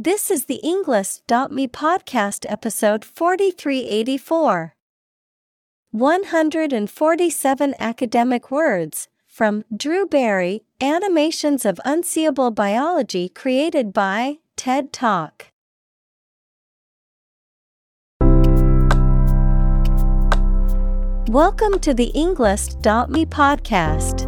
This is the Englist.me podcast episode 4384. 147 academic words from Drew Berry Animations of Unseeable Biology created by TED Talk. Welcome to the Englist.me podcast.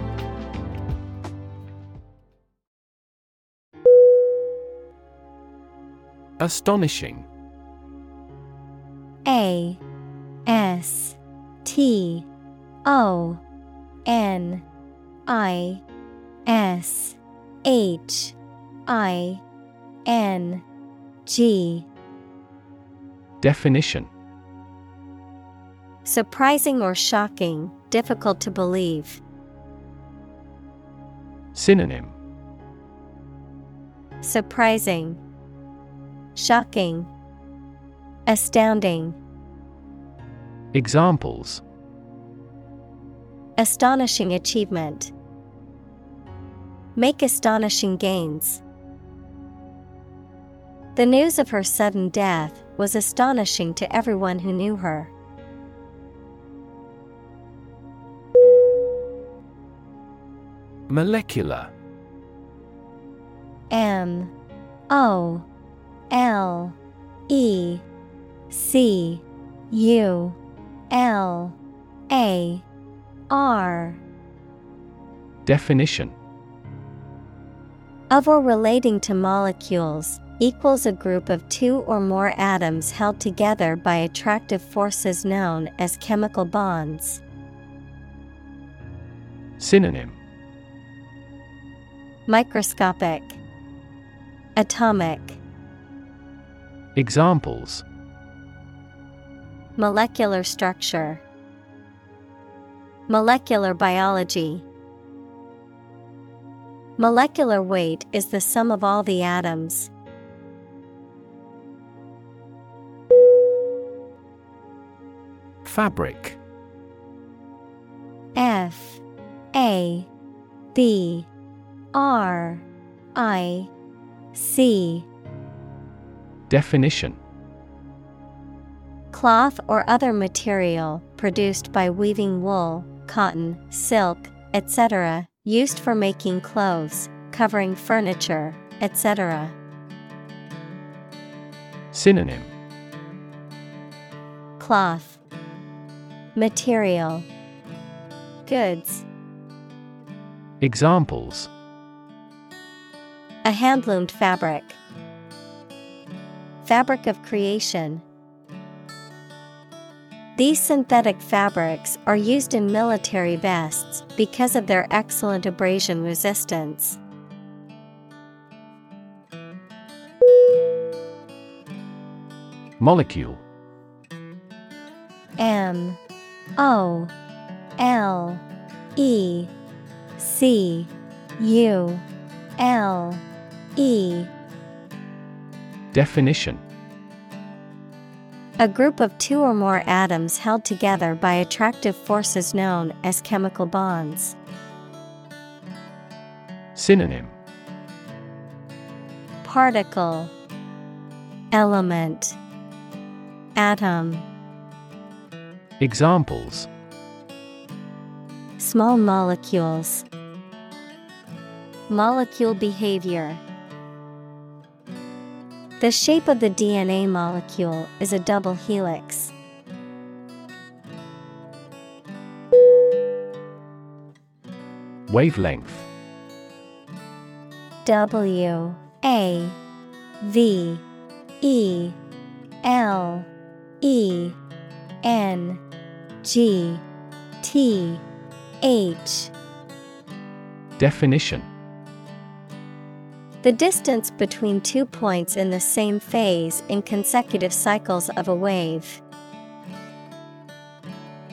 Astonishing. A S T O N I S H I N G Definition Surprising or shocking, difficult to believe. Synonym Surprising, Shocking, Astounding. Examples Astonishing achievement. Make astonishing gains. The news of her sudden death was astonishing to everyone who knew her. Molecular M O L E C U L A R. Definition. Of or relating to molecules equals a group of two or more atoms held together by attractive forces known as chemical bonds. Synonym. Microscopic. Atomic Examples. Molecular structure. Molecular biology. Molecular weight is the sum of all the atoms. Fabric. F. A. B. R. I. C Definition. Cloth or other material produced by weaving wool, cotton, silk, etc., used for making clothes, covering furniture, etc. Synonym. Cloth. Material. Goods. Examples. A handloomed fabric Fabric of creation. These synthetic fabrics are used in military vests because of their excellent abrasion resistance. Molecule. M. O. L. E. C. U. L. E Definition. A group of two or more atoms held together by attractive forces known as chemical bonds. Synonym. Particle Element Atom. Examples. Small molecules. Molecule behavior the shape of the DNA molecule is a double helix. Wavelength. W A V E L E N G T H. Definition. The distance between two points in the same phase in consecutive cycles of a wave.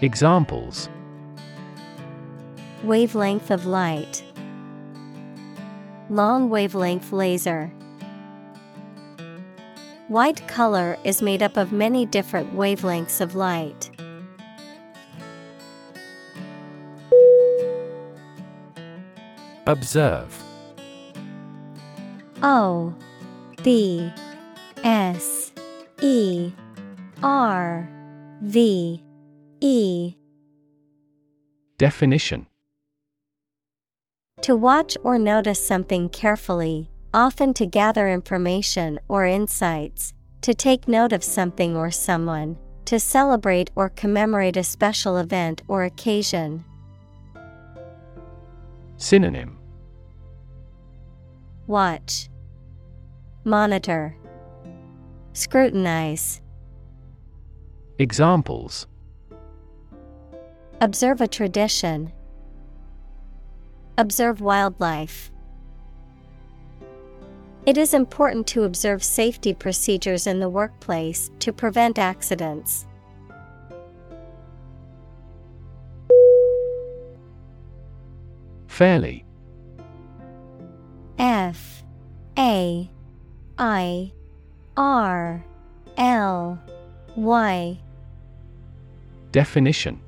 Examples Wavelength of light. Long wavelength laser. White color is made up of many different wavelengths of light. Observe O B S E R V E. Definition. To watch or notice something carefully, often to gather information or insights, to take note of something or someone, to celebrate or commemorate a special event or occasion. Synonym Watch, Monitor, Scrutinize. Examples Observe a tradition. Observe wildlife. It is important to observe safety procedures in the workplace to prevent accidents. Fairly F A I R L Y. Definition.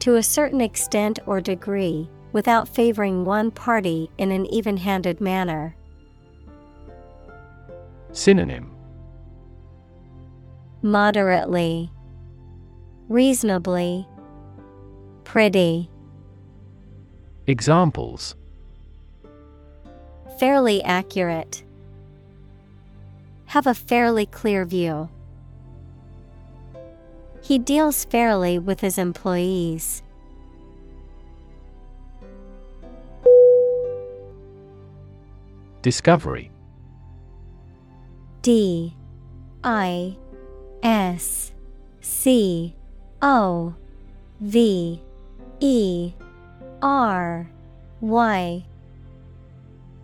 To a certain extent or degree, without favoring one party in an even handed manner. Synonym. Moderately, Reasonably, Pretty, Examples Fairly accurate. Have a fairly clear view. He deals fairly with his employees. Discovery D I S C O V E R Y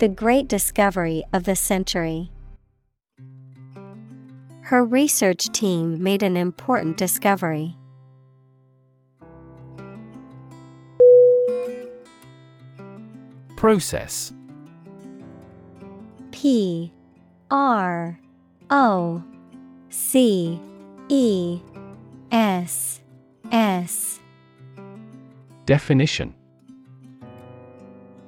The great discovery of the century. Her research team made an important discovery. Process P R O C E S S Definition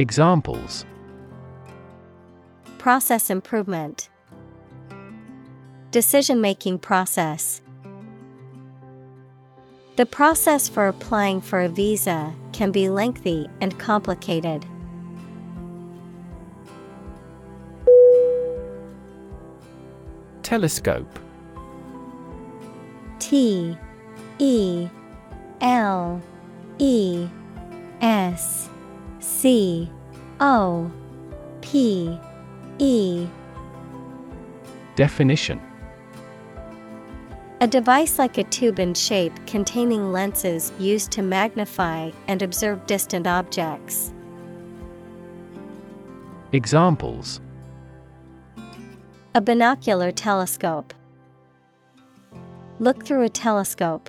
Examples. Process improvement. Decision making process. The process for applying for a visa can be lengthy and complicated. Telescope. T E L E S C O P E Definition A device like a tube in shape containing lenses used to magnify and observe distant objects. Examples A binocular telescope. Look through a telescope.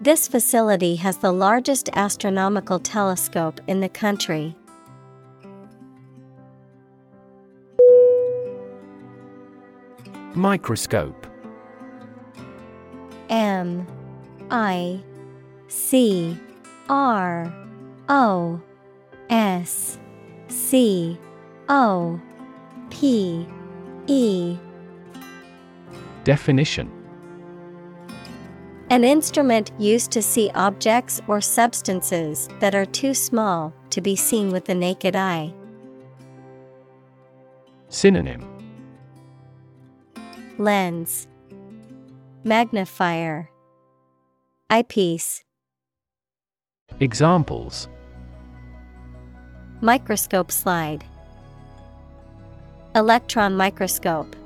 This facility has the largest astronomical telescope in the country. Microscope. M I C R O S C O P E. Definition An instrument used to see objects or substances that are too small to be seen with the naked eye. Synonym. Lens. Magnifier. Eyepiece. Examples. Microscope slide. Electron microscope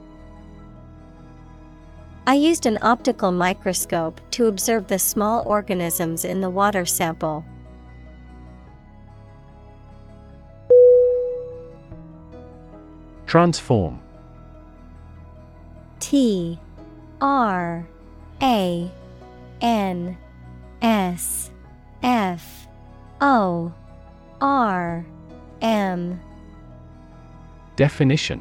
I used an optical microscope to observe the small organisms in the water sample. Transform. T R A N S F O R M. Definition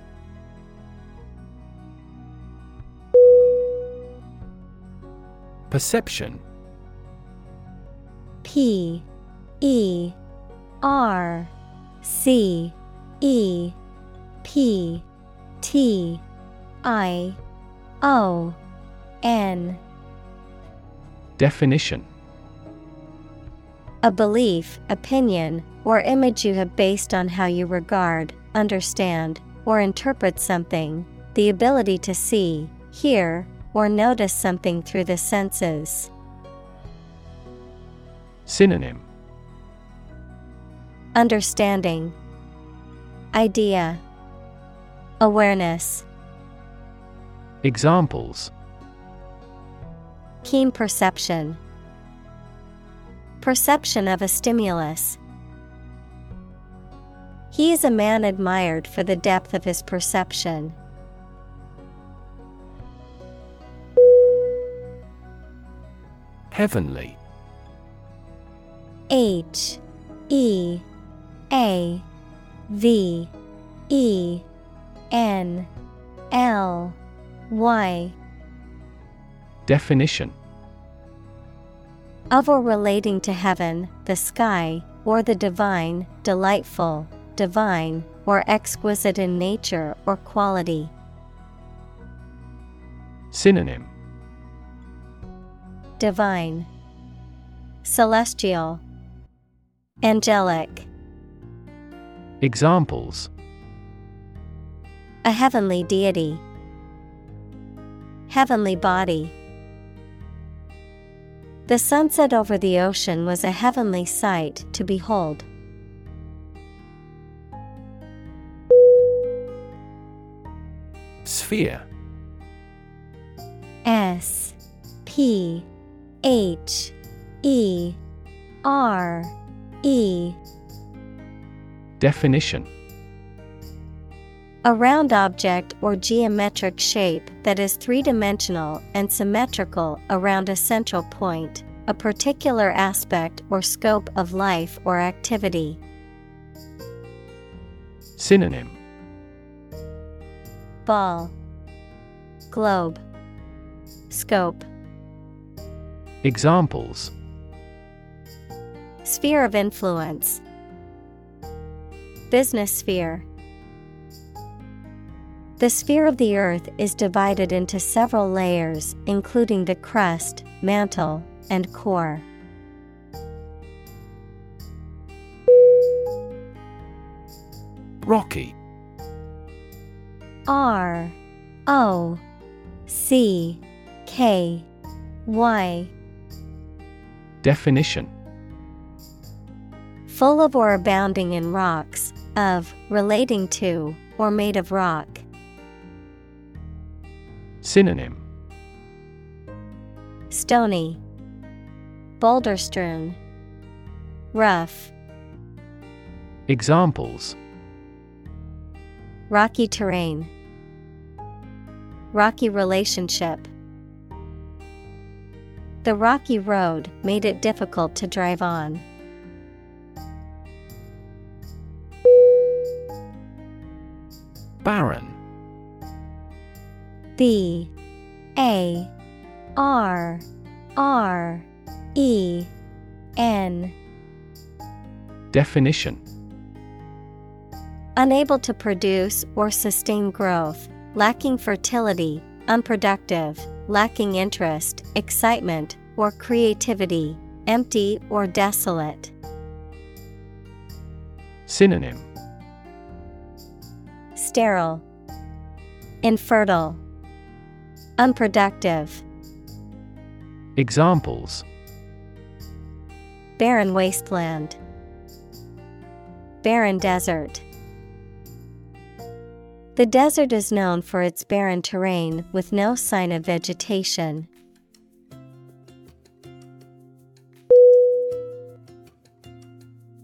Perception. P E R C E P T I O N. Definition. A belief, opinion, or image you have based on how you regard, understand, or interpret something, the ability to see, hear, or notice something through the senses. Synonym Understanding, Idea, Awareness. Examples Keen perception. Perception of a stimulus. He is a man admired for the depth of his perception. Heavenly. H E A V E N L Y. Definition. Of or relating to heaven, the sky, or the divine, delightful, divine, or exquisite in nature or quality. Synonym Divine, Celestial, Angelic. Examples A heavenly deity. Heavenly body. The sunset over the ocean was a heavenly sight to behold. Sphere S P H E R E. Definition. A round object or geometric shape that is three dimensional and symmetrical around a central point, a particular aspect or scope of life or activity. Synonym. Ball, Globe, Scope. Examples Sphere of influence, Business sphere. The sphere of the Earth is divided into several layers, including the crust, mantle, and core. Rocky. R O C K Y. Definition Full of or abounding in rocks, of, relating to, or made of rock. Synonym Stony, boulder strewn, rough. Examples Rocky terrain, rocky relationship. The rocky road made it difficult to drive on. Barren. B A R R E N. Definition Unable to produce or sustain growth, lacking fertility, unproductive, lacking interest, excitement, or creativity, empty or desolate. Synonym Sterile, Infertile, Unproductive. Examples Barren wasteland, Barren desert. The desert is known for its barren terrain with no sign of vegetation.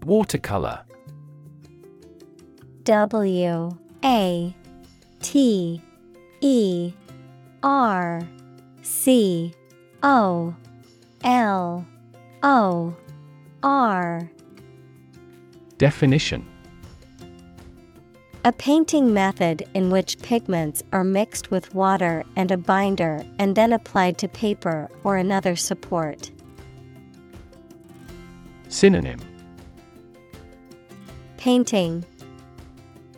Watercolor. W A T E R C O L O R. Definition A painting method in which pigments are mixed with water and a binder and then applied to paper or another support. Synonym. Painting.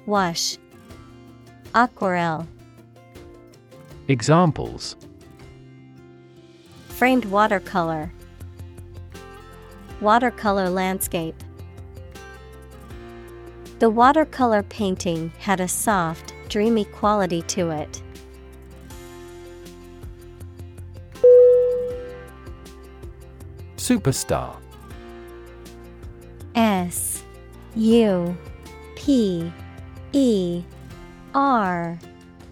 Wash. Aquarelle. Examples. Framed watercolor. Watercolor landscape The watercolor painting had a soft, dreamy quality to it. Superstar. S U P E R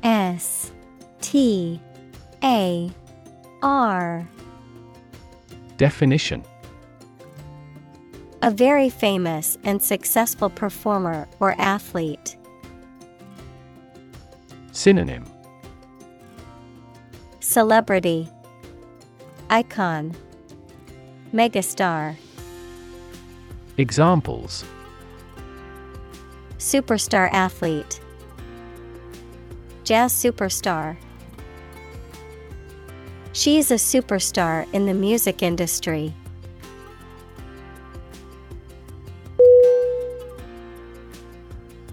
S T A R. Definition A very famous and successful performer or athlete. Synonym. Celebrity. Icon. Megastar. Examples. Superstar athlete. Jazz superstar. She is a superstar in the music industry.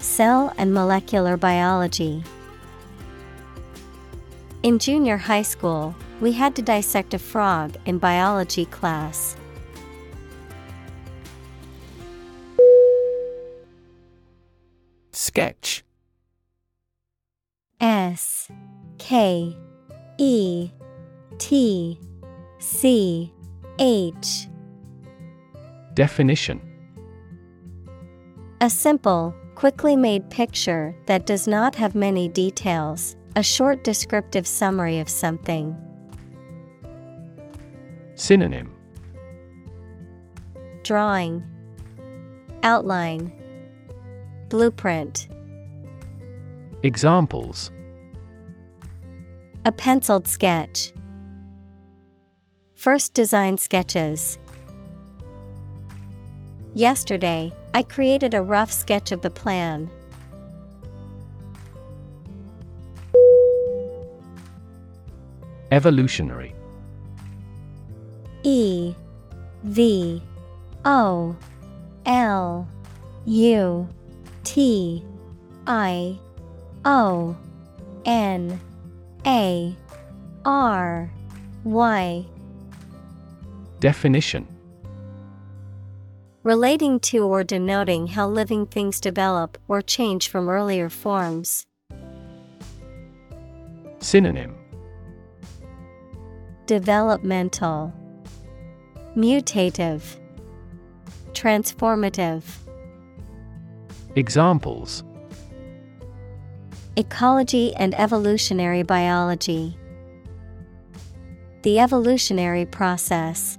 Cell and molecular biology. In junior high school, we had to dissect a frog in biology class. Sketch S K E T C H Definition A simple, quickly made picture that does not have many details, a short descriptive summary of something. Synonym Drawing, Outline, Blueprint. Examples A penciled sketch. First design sketches. Yesterday, I created a rough sketch of the plan. Evolutionary. E V O L U T I O N A R Y. Definition Relating to or denoting how living things develop or change from earlier forms. Synonym Developmental Mutative Transformative Examples Ecology and evolutionary biology. The evolutionary process.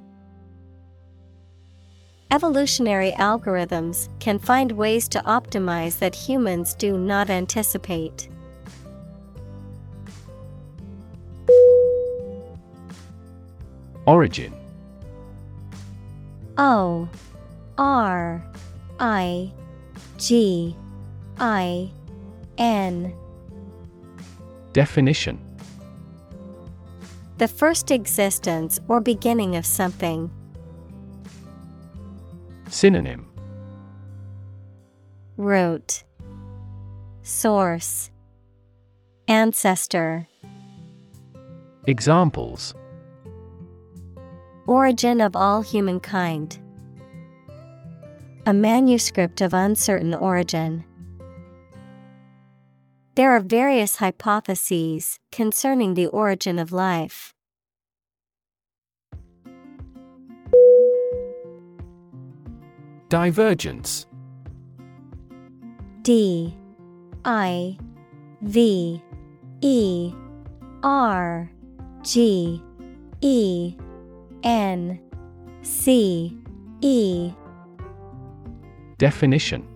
Evolutionary algorithms can find ways to optimize that humans do not anticipate. Origin O R I G I N Definition The first existence or beginning of something. Synonym Root Source Ancestor Examples Origin of all humankind. A manuscript of uncertain origin. There are various hypotheses concerning the origin of life. Divergence. D I V E R G E N C E. Definition.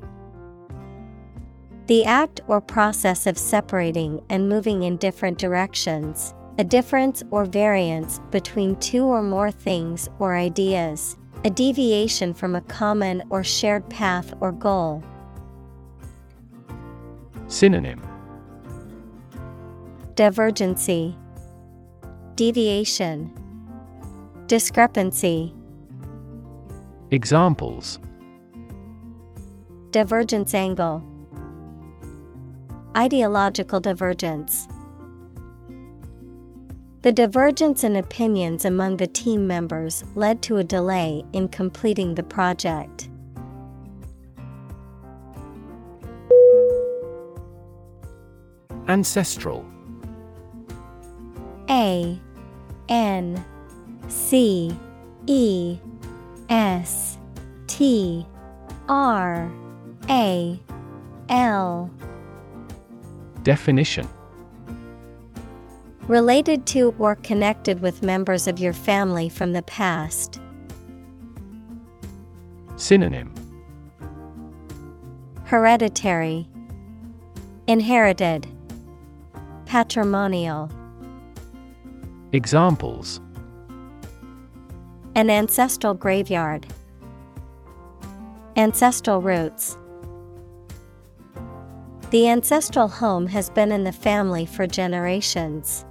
The act or process of separating and moving in different directions, a difference or variance between two or more things or ideas, a deviation from a common or shared path or goal. Synonym Divergency, Deviation, Discrepancy. Examples Divergence angle. Ideological divergence. The divergence in opinions among the team members led to a delay in completing the project. Ancestral. A N C E S T R A L. Definition Related to or connected with members of your family from the past. Synonym Hereditary, Inherited, Patrimonial. Examples An ancestral graveyard. Ancestral roots. The ancestral home has been in the family for generations.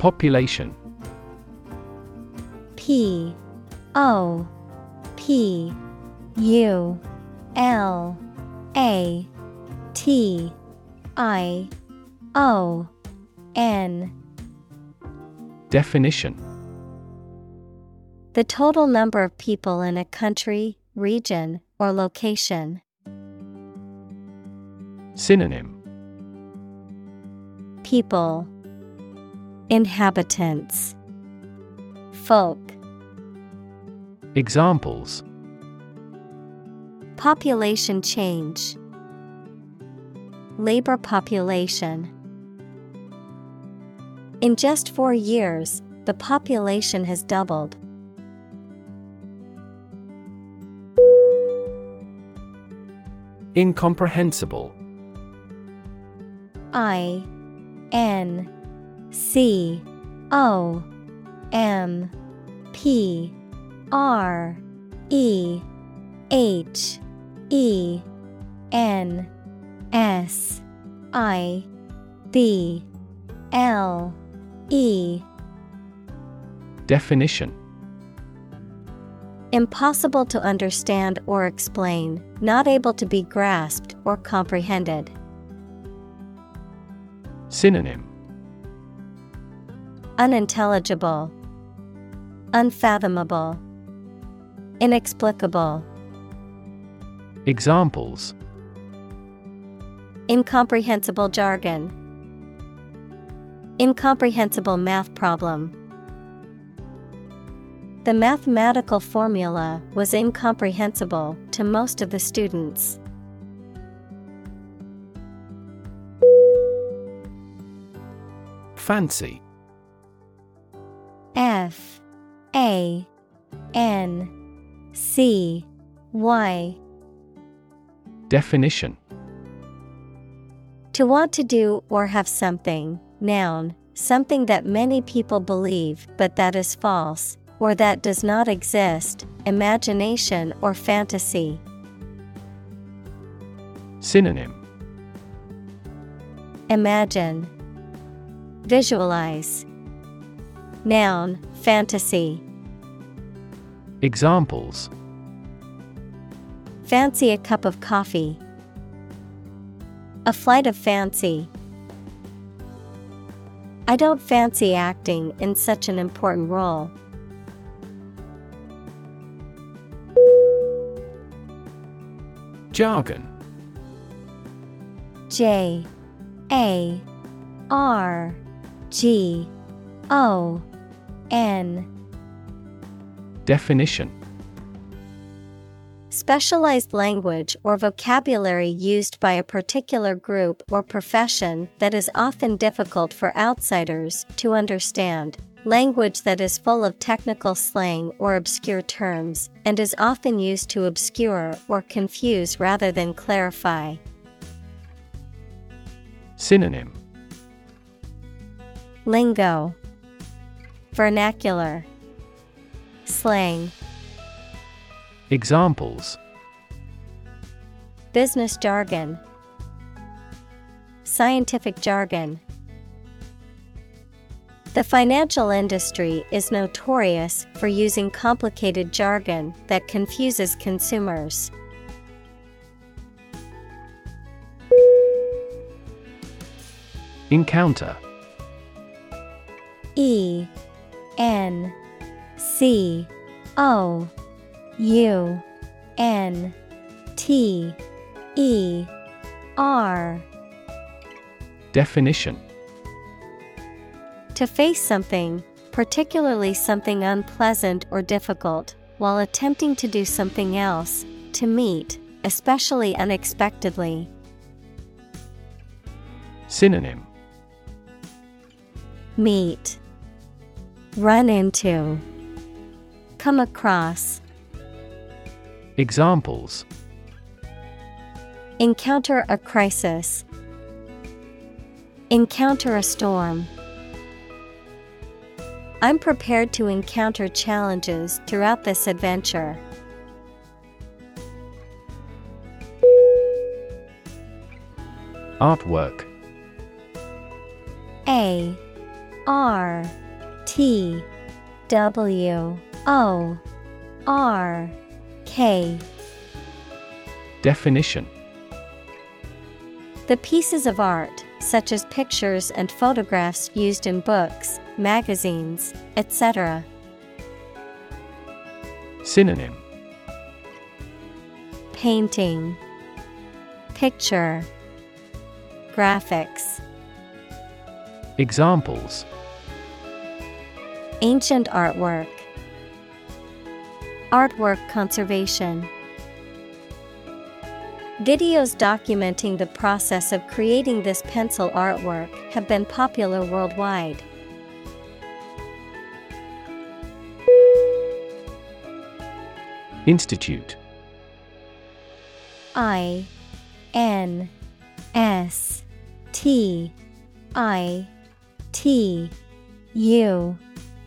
Population. P O P U L A T I O N. Definition. The total number of people in a country, region, or location. Synonym. People Inhabitants. Folk. Examples. Population change. Labor population. In just four years, the population has doubled. Incomprehensible. I N C O M P R E H E N S I B L E. Definition. Impossible to understand or explain, not able to be grasped or comprehended. Synonym Unintelligible, Unfathomable, Inexplicable. Examples Incomprehensible jargon, Incomprehensible math problem. The mathematical formula was incomprehensible to most of the students. Fancy F A N C Y Definition To want to do or have something, noun, something that many people believe but that is false, or that does not exist, imagination or fantasy. Synonym Imagine, Visualize. Noun, fantasy. Examples Fancy a cup of coffee. A flight of fancy. I don't fancy acting in such an important role. Jargon J A R G O N Definition Specialized language or vocabulary used by a particular group or profession that is often difficult for outsiders to understand. Language that is full of technical slang or obscure terms and is often used to obscure or confuse rather than clarify. Synonym Lingo, Vernacular, Slang, Examples. Business jargon, Scientific jargon. The financial industry is notorious for using complicated jargon that confuses consumers. Encounter. E N C O U N T E R. Definition. To face something, particularly something unpleasant or difficult, while attempting to do something else, to meet, especially unexpectedly. Synonym. Meet, Run into, Come across, Examples. Encounter a crisis, Encounter a storm. I'm prepared to encounter challenges throughout this adventure. Artwork. A R T W O R K. Definition. The pieces of art, such as pictures and photographs used in books, magazines, etc. Synonym. Painting, Picture, Graphics. Examples Ancient artwork, Artwork conservation. Videos documenting the process of creating this pencil artwork have been popular worldwide. Institute I N S T I T U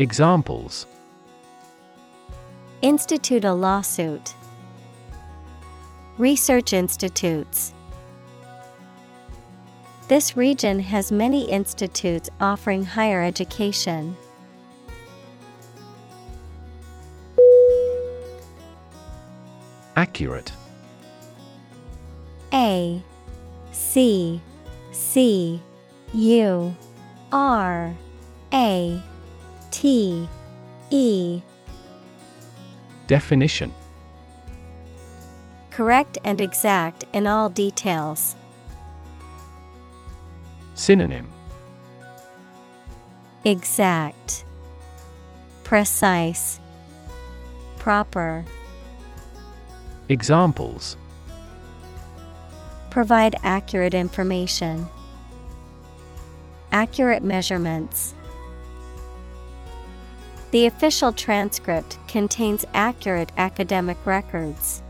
Examples Institute a lawsuit. Research institutes. This region has many institutes offering higher education. Accurate A C C U R A T E. Definition. Correct and exact in all details. Synonym. Exact. Precise. Proper. Examples. Provide accurate information. Accurate measurements. The official transcript contains accurate academic records.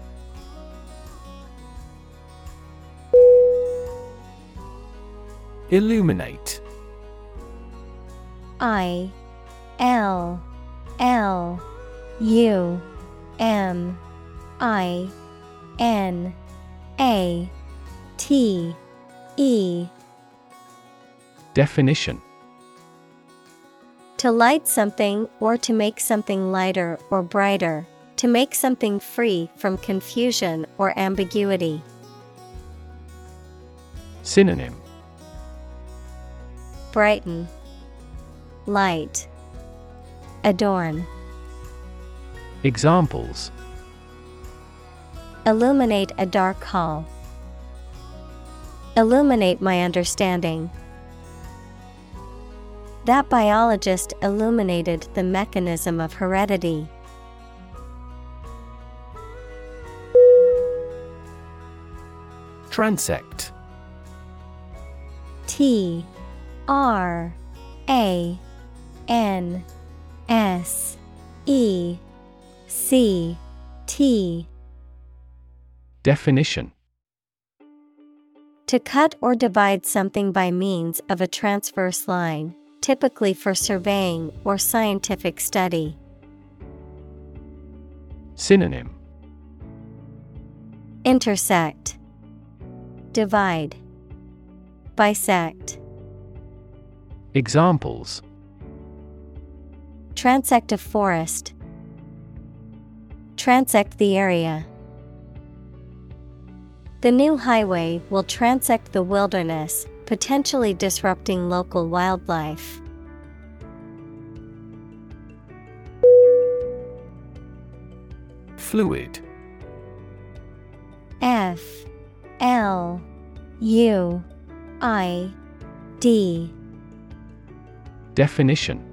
Illuminate. I L L U M I N A T E. Definition To light something or to make something lighter or brighter, to make something free from confusion or ambiguity. Synonym Brighten, Light, Adorn. Examples Illuminate a dark hall. Illuminate my understanding. That biologist illuminated the mechanism of heredity. Transect. T R A N S E C T. Definition. To cut or divide something by means of a transverse line, typically for surveying or scientific study. Synonym Intersect, Divide, Bisect. Examples Transect a forest. Transect the area. The new highway will transect the wilderness, potentially disrupting local wildlife. Fluid. F. L. U. I. D. Definition.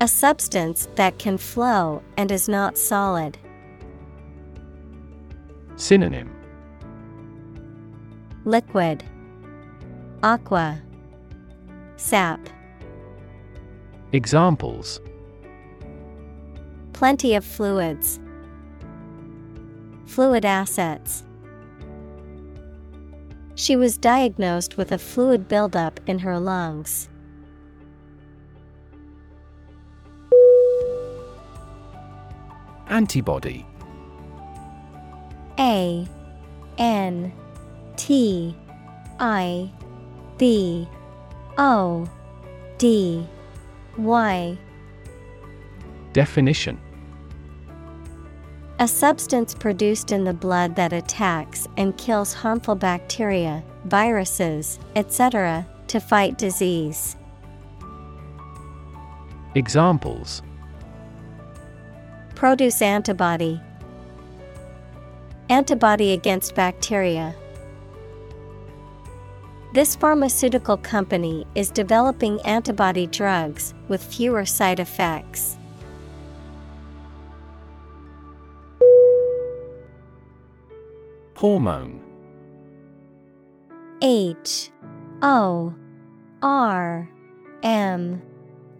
A substance that can flow and is not solid. Synonym. Liquid Aqua Sap Examples Plenty of fluids. Fluid assets. She was diagnosed with a fluid buildup in her lungs. Antibody A N T I B O D Y Definition A substance produced in the blood that attacks and kills harmful bacteria, viruses, etc., to fight disease. Examples Produce antibody. Antibody against bacteria. This pharmaceutical company is developing antibody drugs with fewer side effects. Hormone. H O R M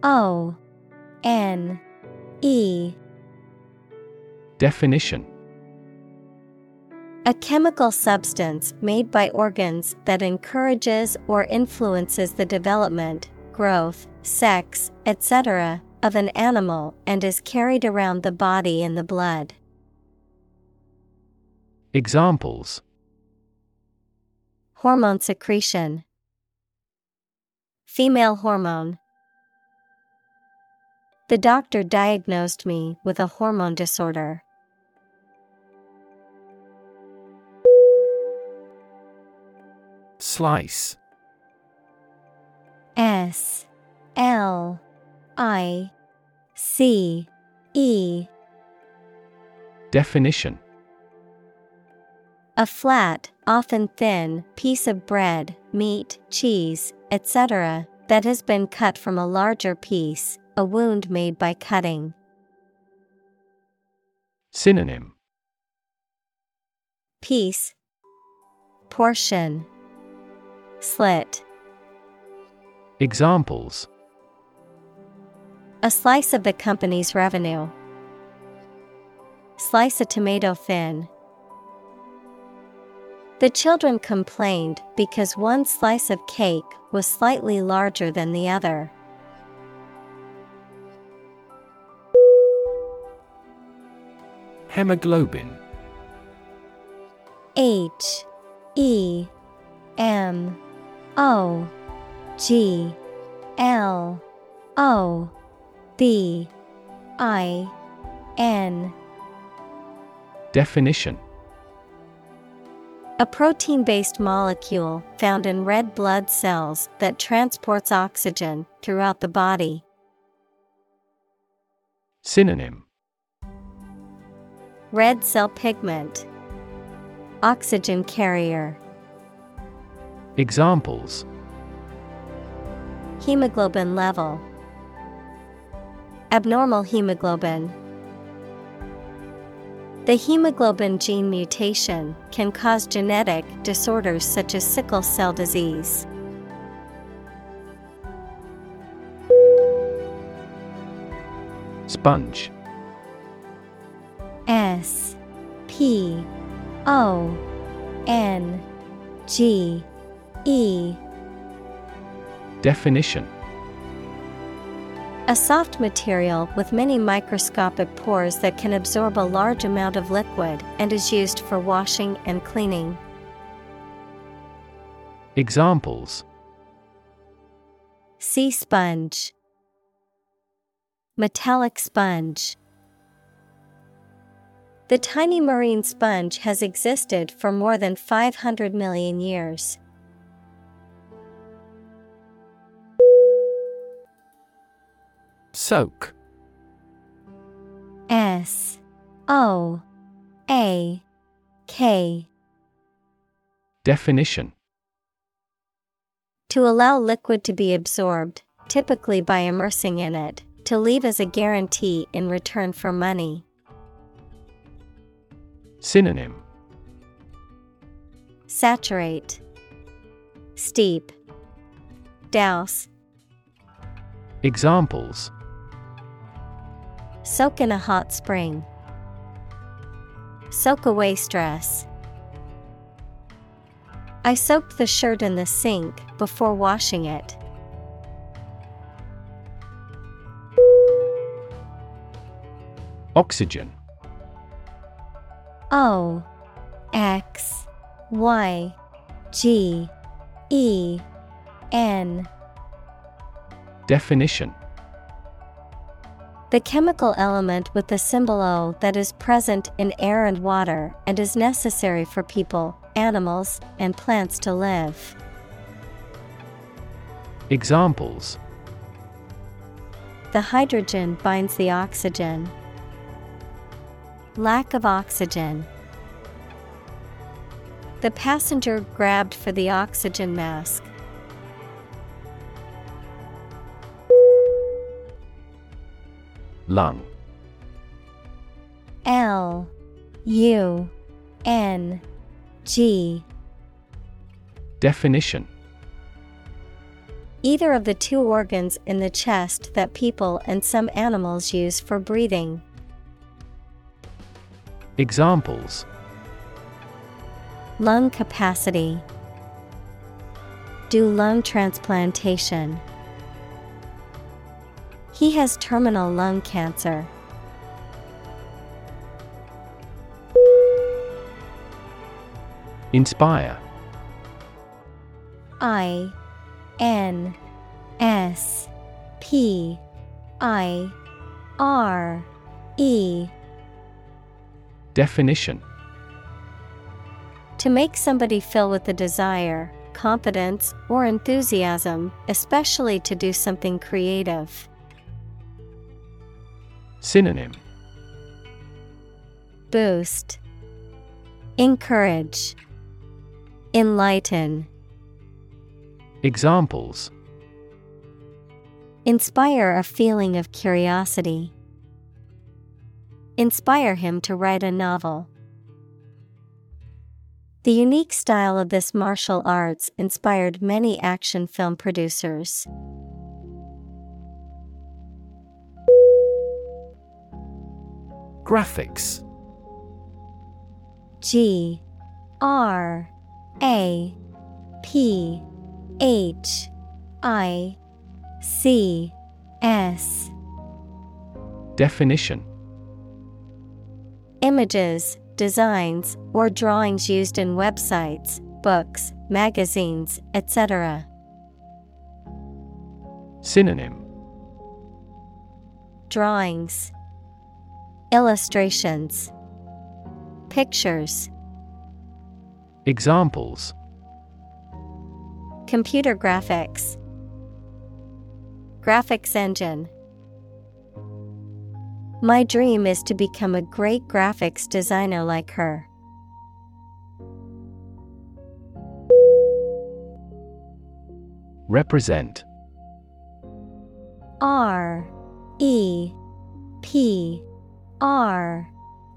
O N E. Definition A chemical substance made by organs that encourages or influences the development, growth, sex, etc., of an animal and is carried around the body in the blood. Examples Hormone secretion, Female hormone. The doctor diagnosed me with a hormone disorder. Slice. S L I C E. Definition. A flat, often thin, piece of bread, meat, cheese, etc., that has been cut from a larger piece, a wound made by cutting. Synonym. Piece, Portion, Slit. Examples A slice of the company's revenue. Slice a tomato thin. The children complained because one slice of cake was slightly larger than the other. Hemoglobin H E M O G L O B I N Definition. A protein based molecule found in red blood cells that transports oxygen throughout the body. Synonym. Red cell pigment, Oxygen carrier, Examples Hemoglobin level, Abnormal hemoglobin. The hemoglobin gene mutation can cause genetic disorders such as sickle cell disease. Sponge S P O N G E Definition A soft material with many microscopic pores that can absorb a large amount of liquid and is used for washing and cleaning. Examples Sea sponge, Metallic sponge. The tiny marine sponge has existed for more than 500 million years. Soak. S O A K. Definition. To allow liquid to be absorbed, typically by immersing in it, to leave as a guarantee in return for money. Synonym. Saturate, Steep, Douse, Examples Soak in a hot spring. Soak away stress. I soaked the shirt in the sink before washing it. Oxygen O X Y G E N Definition The chemical element with the symbol O that is present in air and water and is necessary for people, animals, and plants to live. Examples The hydrogen binds the oxygen. Lack of oxygen. The passenger grabbed for the oxygen mask. Lung. L U N G Definition Either of the two organs in the chest that people and some animals use for breathing. Examples Lung capacity. Do lung transplantation. He has terminal lung cancer. Inspire I N S P I R E Definition To make somebody fill with a desire, confidence, or enthusiasm, especially to do something creative. Synonym Boost, Encourage, Enlighten. Examples Inspire a feeling of curiosity. Inspire him to write a novel. The unique style of this martial arts inspired many action film producers. Graphics. G R A P H I C S. Definition. Images, designs, or drawings used in websites, books, magazines, etc. Synonym. Drawings, Illustrations, Pictures, Examples. Computer graphics, Graphics engine. My dream is to become a great graphics designer like her. Represent. R E P R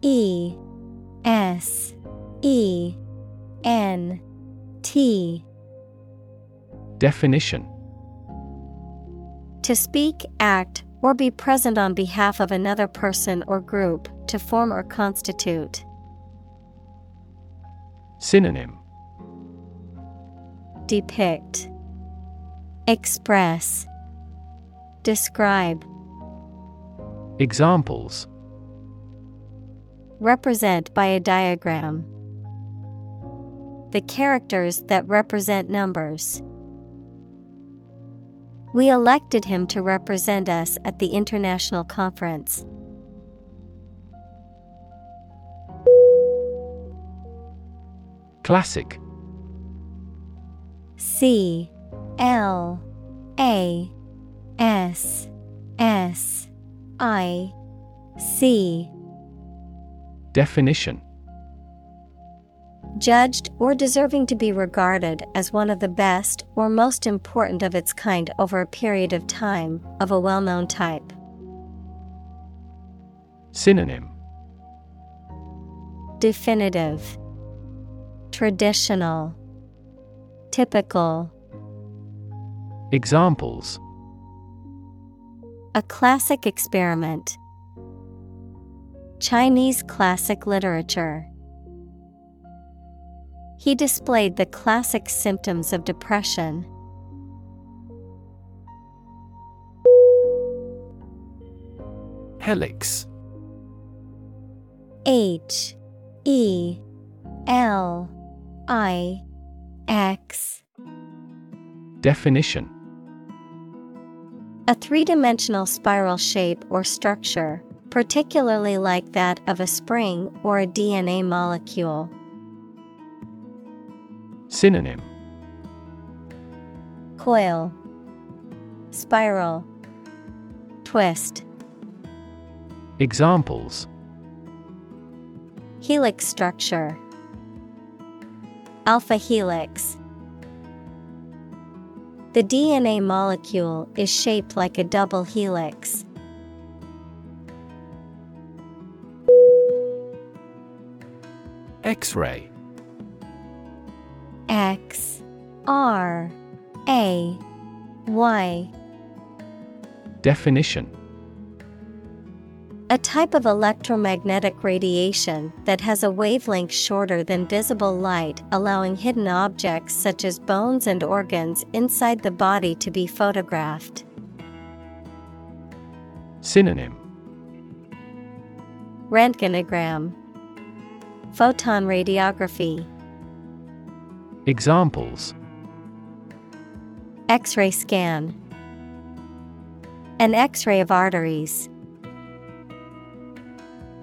E S E N T. Definition. To speak, act, or be present on behalf of another person or group, to form or constitute. Synonym. Depict, Express, Describe, Examples Represent by a diagram. The characters that represent numbers. We elected him to represent us at the international conference. Classic C L A S S I C Definition Judged or deserving to be regarded as one of the best or most important of its kind over a period of time, of a well known type. Synonym Definitive, Traditional, Typical. Examples A classic experiment. Chinese classic literature. He displayed the classic symptoms of depression. Helix H E L I X Definition A three dimensional spiral shape or structure, particularly like that of a spring or a DNA molecule. Synonym Coil, Spiral, Twist. Examples Helix structure. Alpha helix. The DNA molecule is shaped like a double helix. X ray. X R A Y. Definition A type of electromagnetic radiation that has a wavelength shorter than visible light, allowing hidden objects such as bones and organs inside the body to be photographed. Synonym Röntgenogram, Photon radiography, Examples X ray scan. An X ray of arteries.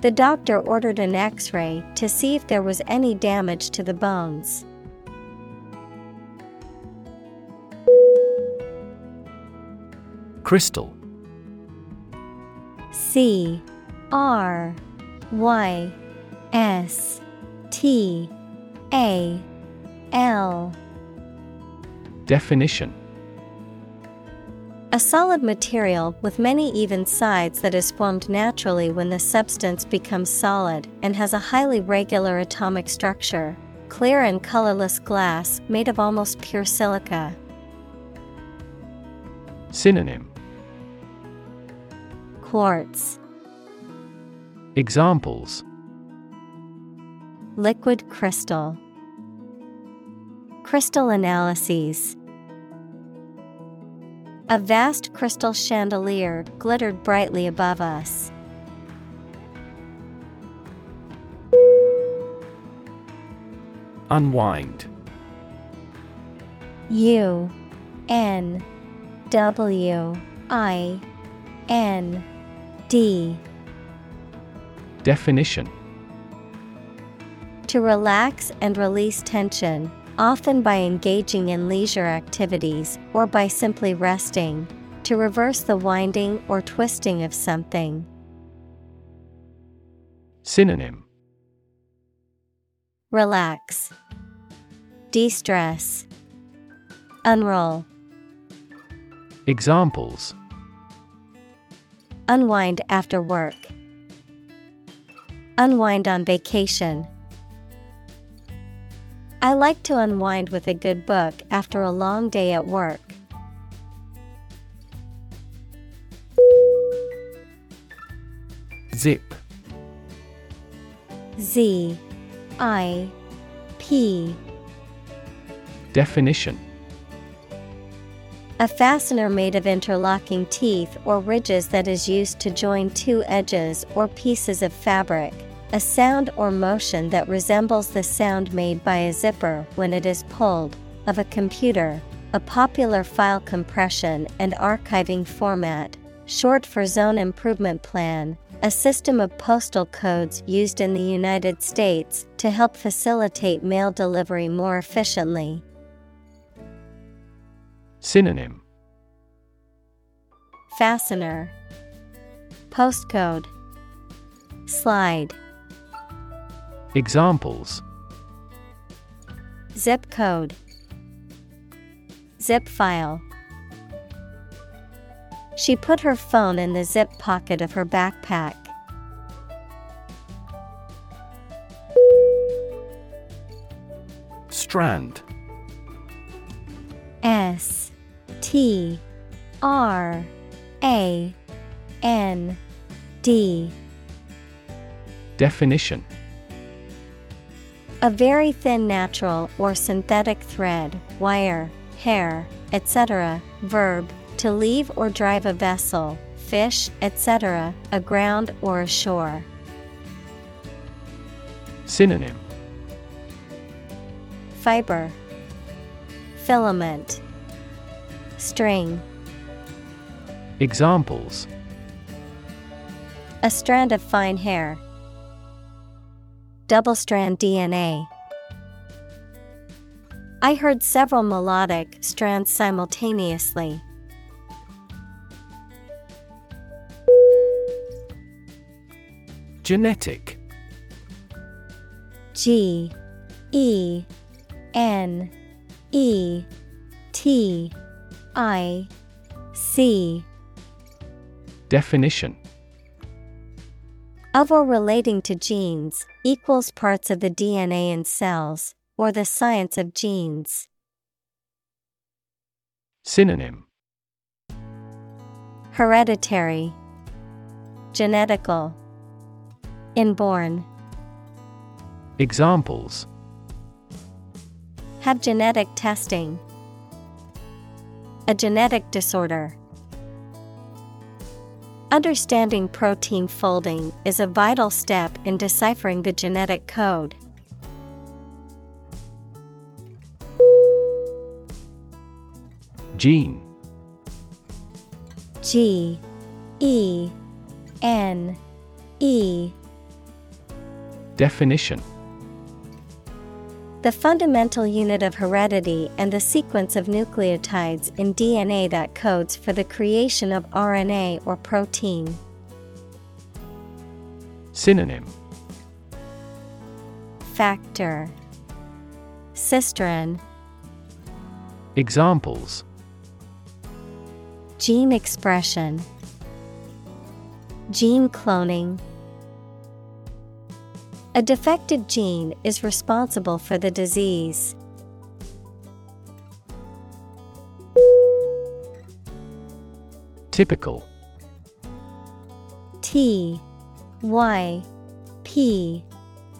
The doctor ordered an X ray to see if there was any damage to the bones. Crystal C R Y S T A L Definition A solid material with many even sides that is formed naturally when the substance becomes solid and has a highly regular atomic structure. Clear and colorless glass made of almost pure silica. Synonym Quartz. Examples Liquid crystal. Crystal analyses. A vast crystal chandelier glittered brightly above us. Unwind U N W I N D. Definition To relax and release tension, often by engaging in leisure activities or by simply resting. To reverse the winding or twisting of something. Synonym Relax. De stress. Unroll. Examples Unwind after work. Unwind on vacation. I like to unwind with a good book after a long day at work. Zip Z I P Definition A fastener made of interlocking teeth or ridges that is used to join two edges or pieces of fabric. A sound or motion that resembles the sound made by a zipper when it is pulled, of a computer, a popular file compression and archiving format, short for Zone Improvement Plan, a system of postal codes used in the United States to help facilitate mail delivery more efficiently. Synonym. Fastener. Postcode. Slide Examples. Zip code. Zip file. She put her phone in the zip pocket of her backpack. Strand. S T R A N D. Definition A very thin natural or synthetic thread, wire, hair, etc. Verb to leave or drive a vessel, fish, etc., aground or ashore. Synonym Fiber Filament String Examples A strand of fine hair. Double strand DNA. I heard several melodic strands simultaneously. Genetic G E N E T I C Definition of or relating to genes equals parts of the DNA in cells, or the science of genes. Synonym Hereditary, Genetical, Inborn. Examples Have genetic testing, a genetic disorder. Understanding protein folding is a vital step in deciphering the genetic code. Gene. G E N E. Definition The fundamental unit of heredity and the sequence of nucleotides in DNA that codes for the creation of RNA or protein. Synonym. Factor. Cistron. Examples. Gene expression. Gene cloning A defective gene is responsible for the disease. Typical T Y P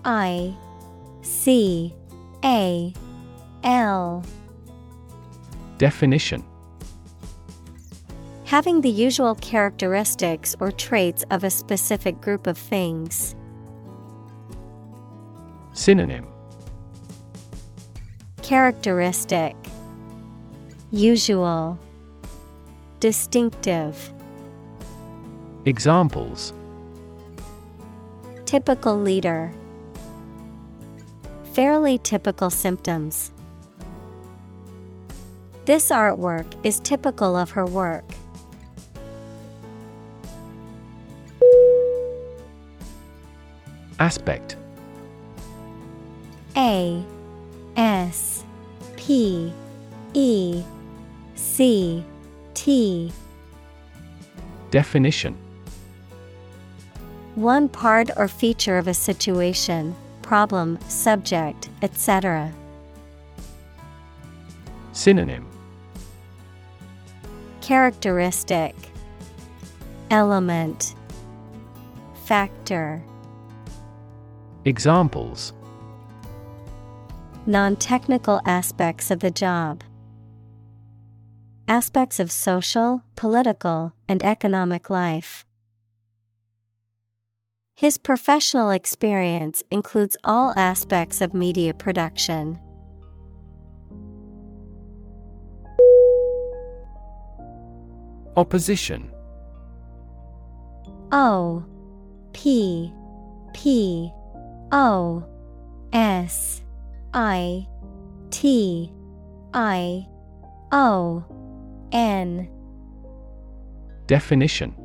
I C A L Definition Having the usual characteristics or traits of a specific group of things. Synonym. Characteristic. Usual. Distinctive. Examples. Typical leader. Fairly typical symptoms. This artwork is typical of her work. Aspect A S P E C T. Definition. One part or feature of a situation, problem, subject, etc. Synonym. Characteristic. Element. Factor. Examples Non technical aspects of the job. Aspects of social, political, and economic life. His professional experience includes all aspects of media production. Opposition O P P O S I T I O N. Definition.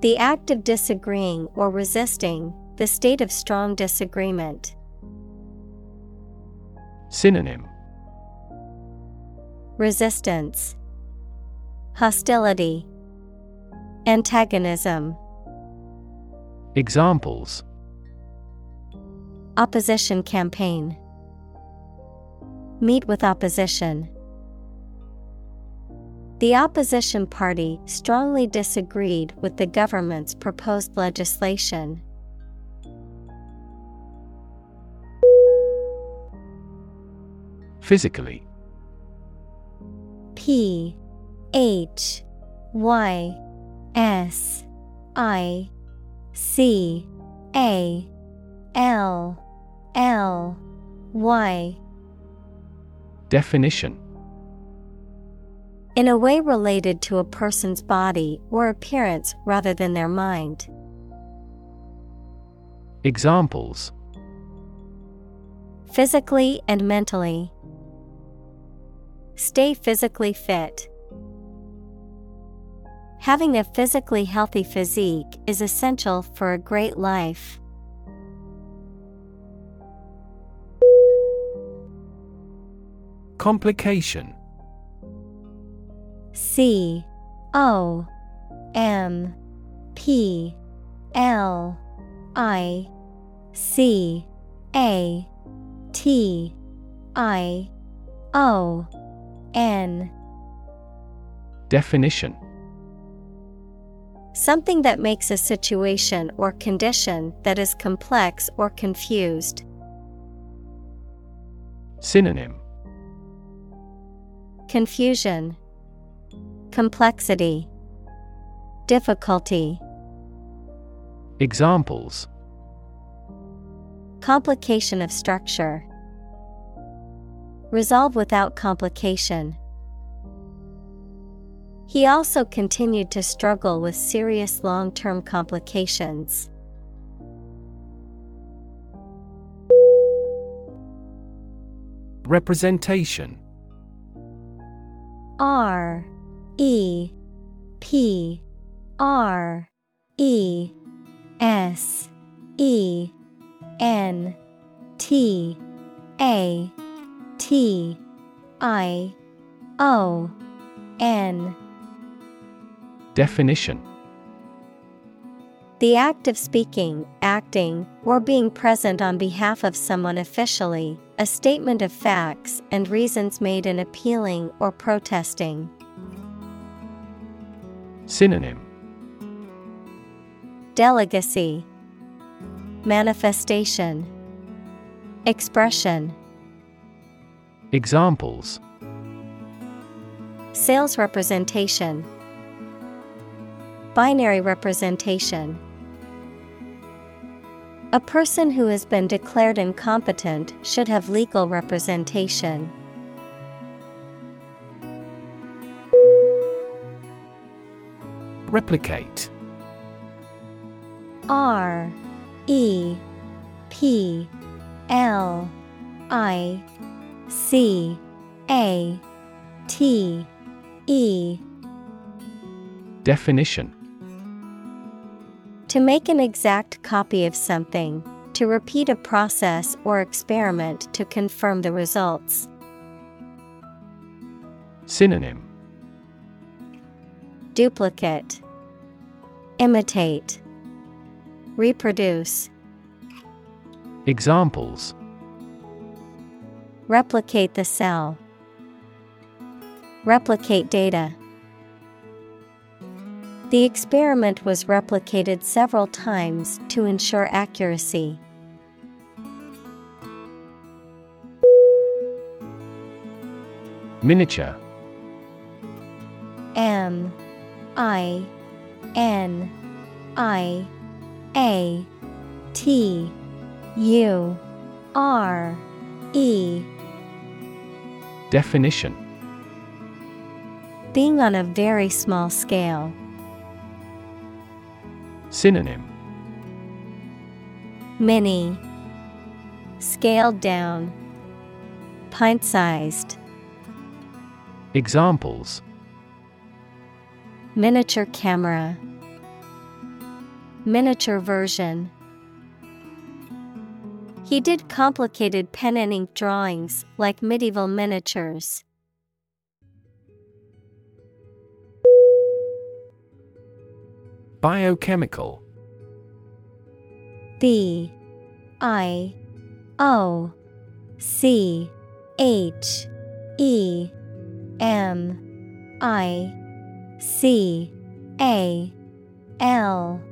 The act of disagreeing or resisting, the state of strong disagreement. Synonym. Resistance. Hostility. Antagonism. Examples Opposition campaign Meet with opposition. The opposition party strongly disagreed with the government's proposed legislation. Physically P H Y S I C A L L Y Definition In a way related to a person's body or appearance rather than their mind. Examples Physically and mentally. Stay physically fit. Having a physically healthy physique is essential for a great life. Complication. C O M P L I C A T I O N. Definition. Something that makes a situation or condition that is complex or confused. Synonym Confusion, Complexity, Difficulty. Examples Complication of structure. Resolve without complication. He also continued to struggle with serious long term complications. Representation R E P R E S E N T A T I O N Definition. The act of speaking, acting, or being present on behalf of someone officially, a statement of facts and reasons made in appealing or protesting. Synonym Delegacy, Manifestation, Expression. Examples Sales representation, Binary representation. A person who has been declared incompetent should have legal representation. Replicate. R E P L I C A T E. Definition To make an exact copy of something, to repeat a process or experiment to confirm the results. Synonym Duplicate, Imitate, Reproduce. Examples Replicate the cell. Replicate data. The experiment was replicated several times to ensure accuracy. Miniature M I N I A T U R E Definition Being on a very small scale. Synonym Mini Scaled down. Pint sized. Examples Miniature camera. Miniature version. He did complicated pen and ink drawings like medieval miniatures. Biochemical. B I O C H E M I C A L.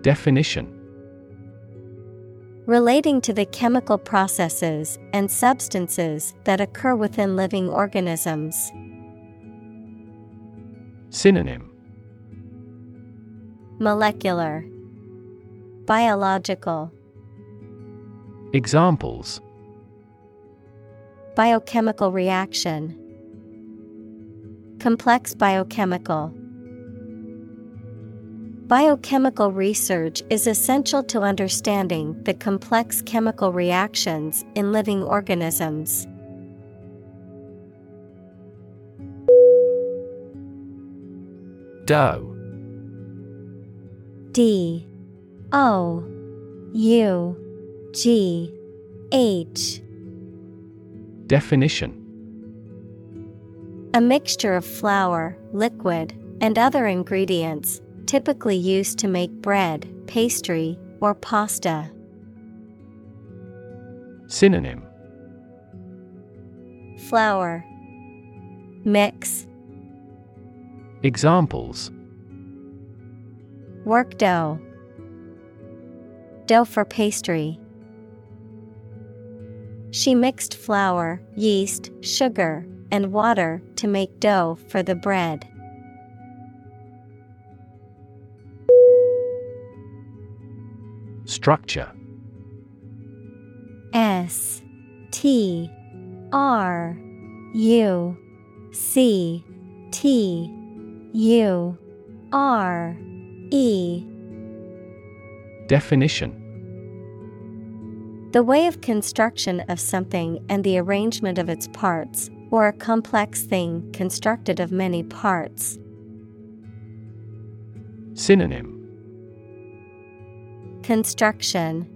Definition. Relating to the chemical processes and substances that occur within living organisms. Synonym Molecular. Biological. Examples. Biochemical reaction. Complex biochemical. Biochemical research is essential to understanding the complex chemical reactions in living organisms. Dough D O U G H. Definition. A mixture of flour, liquid, and other ingredients, typically used to make bread, pastry, or pasta. Synonym. Flour. Mix. Examples Work dough Dough for pastry. She mixed flour, yeast, sugar, and water to make dough for the bread. Structure S T R U C T U R E. Definition. The way of construction of something and the arrangement of its parts, or a complex thing constructed of many parts. Synonym. Construction.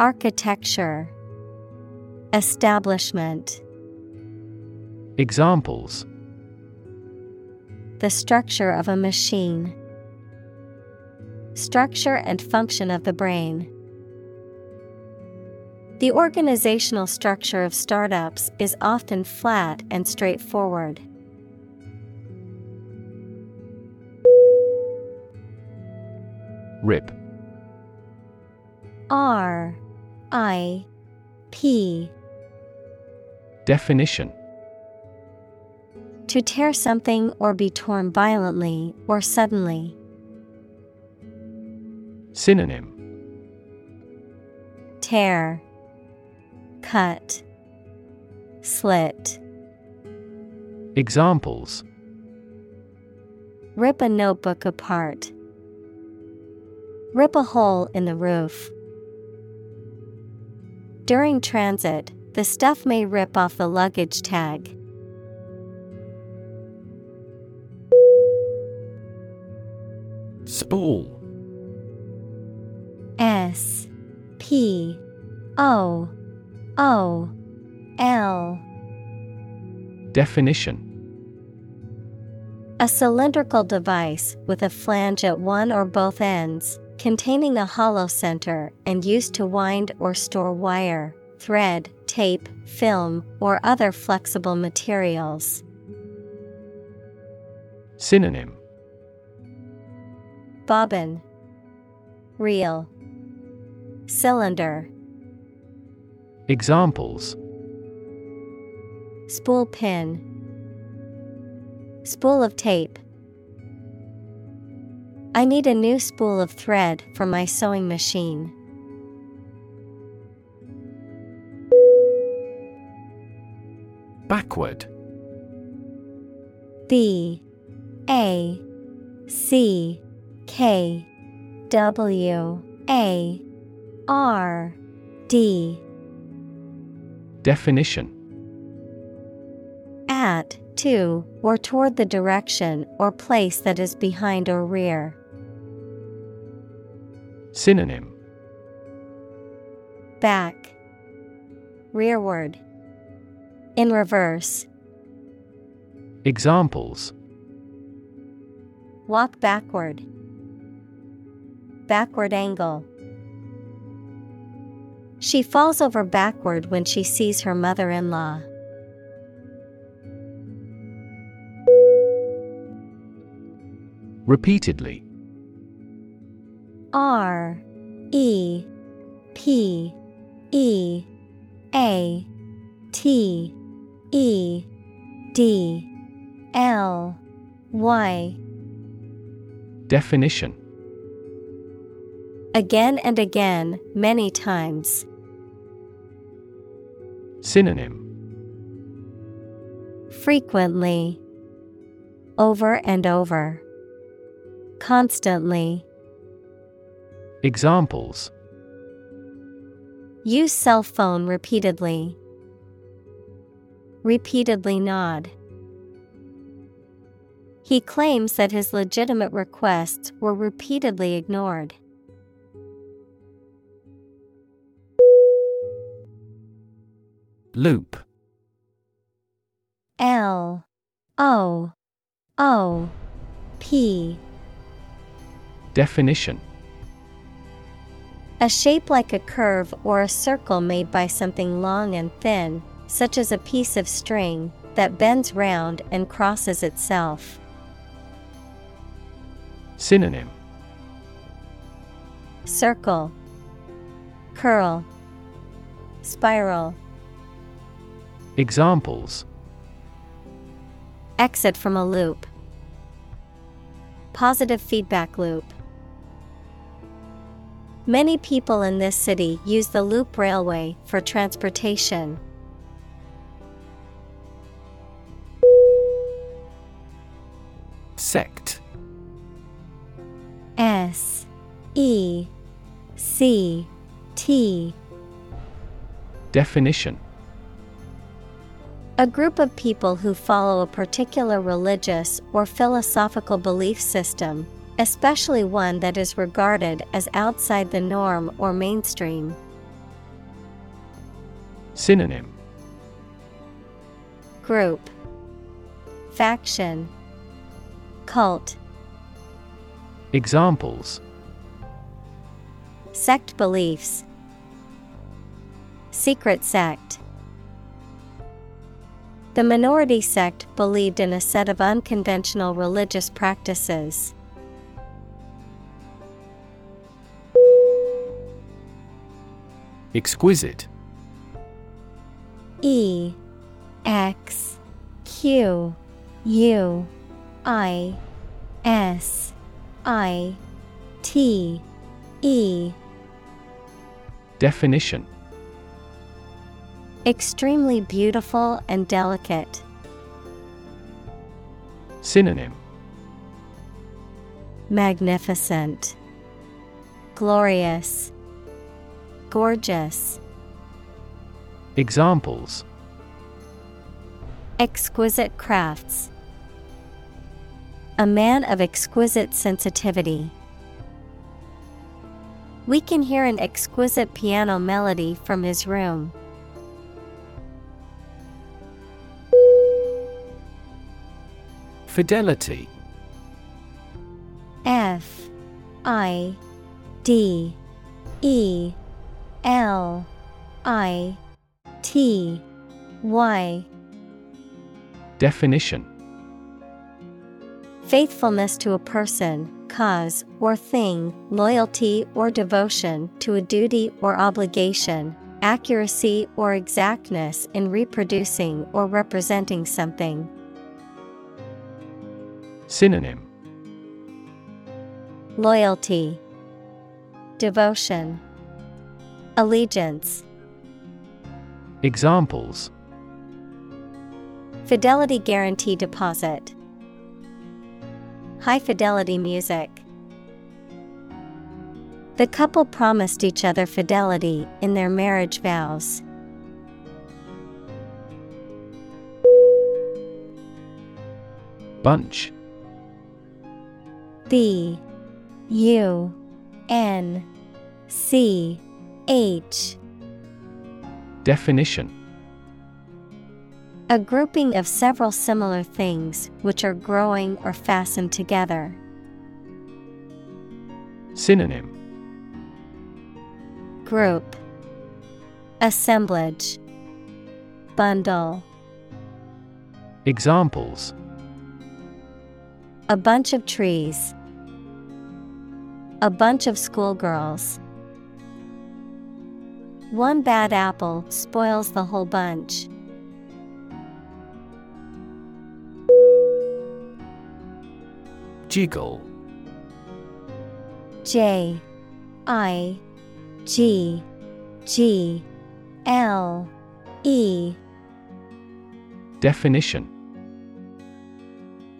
Architecture. Establishment. Examples. The structure of a machine. Structure and function of the brain. The organizational structure of startups is often flat and straightforward. Rip R I P Definition To tear something or be torn violently or suddenly. Synonym Tear, Cut, Slit. Examples Rip a notebook apart. Rip a hole in the roof. During transit, the stuff may rip off the luggage tag. Spool S P O O L. Definition. A cylindrical device with a flange at one or both ends, containing a hollow center and used to wind or store wire, thread, tape, film, or other flexible materials. Synonym. Bobbin. Reel Cylinder. Examples. Spool pin. Spool of tape. I need a new spool of thread for my sewing machine. Backward. B. A. C. K. W. A R D Definition At, to, or toward the direction or place that is behind or rear. Synonym Back, rearward, in reverse. Examples Walk backward. Backward angle. She falls over backward when she sees her mother in law. Repeatedly R E P E A T E D L Y Definition Again and again, many times. Synonym Frequently. Over and over. Constantly. Examples Use cell phone repeatedly. Repeatedly nod. He claims that his legitimate requests were repeatedly ignored. Loop L O O P. Definition A shape like a curve or a circle made by something long and thin, such as a piece of string, that bends round and crosses itself. Synonym Circle, Curl, Spiral. Examples Exit from a loop. Positive feedback loop. Many people in this city use the loop railway for transportation. Sect S E C T Definition A group of people who follow a particular religious or philosophical belief system, especially one that is regarded as outside the norm or mainstream. Synonym. Group. Faction. Cult. Examples. Sect beliefs. Secret sect The minority sect believed in a set of unconventional religious practices. Exquisite. E X Q U I S I T E. Definition Extremely beautiful and delicate. Synonym Magnificent, Glorious, Gorgeous. Examples Exquisite crafts. A man of exquisite sensitivity. We can hear an exquisite piano melody from his room. Fidelity. F I D E L I T Y. Definition. Faithfulness to a person, cause, or thing, loyalty or devotion to a duty or obligation, accuracy or exactness in reproducing or representing something. Synonym Loyalty, Devotion, Allegiance. Examples Fidelity Guarantee Deposit. High fidelity music. The couple promised each other fidelity in their marriage vows. Bunch B U N C H. Definition. A grouping of several similar things which are growing or fastened together. Synonym. Group. Assemblage. Bundle. Examples. A bunch of trees. A bunch of schoolgirls. One bad apple spoils the whole bunch. Jiggle J I G G L E Definition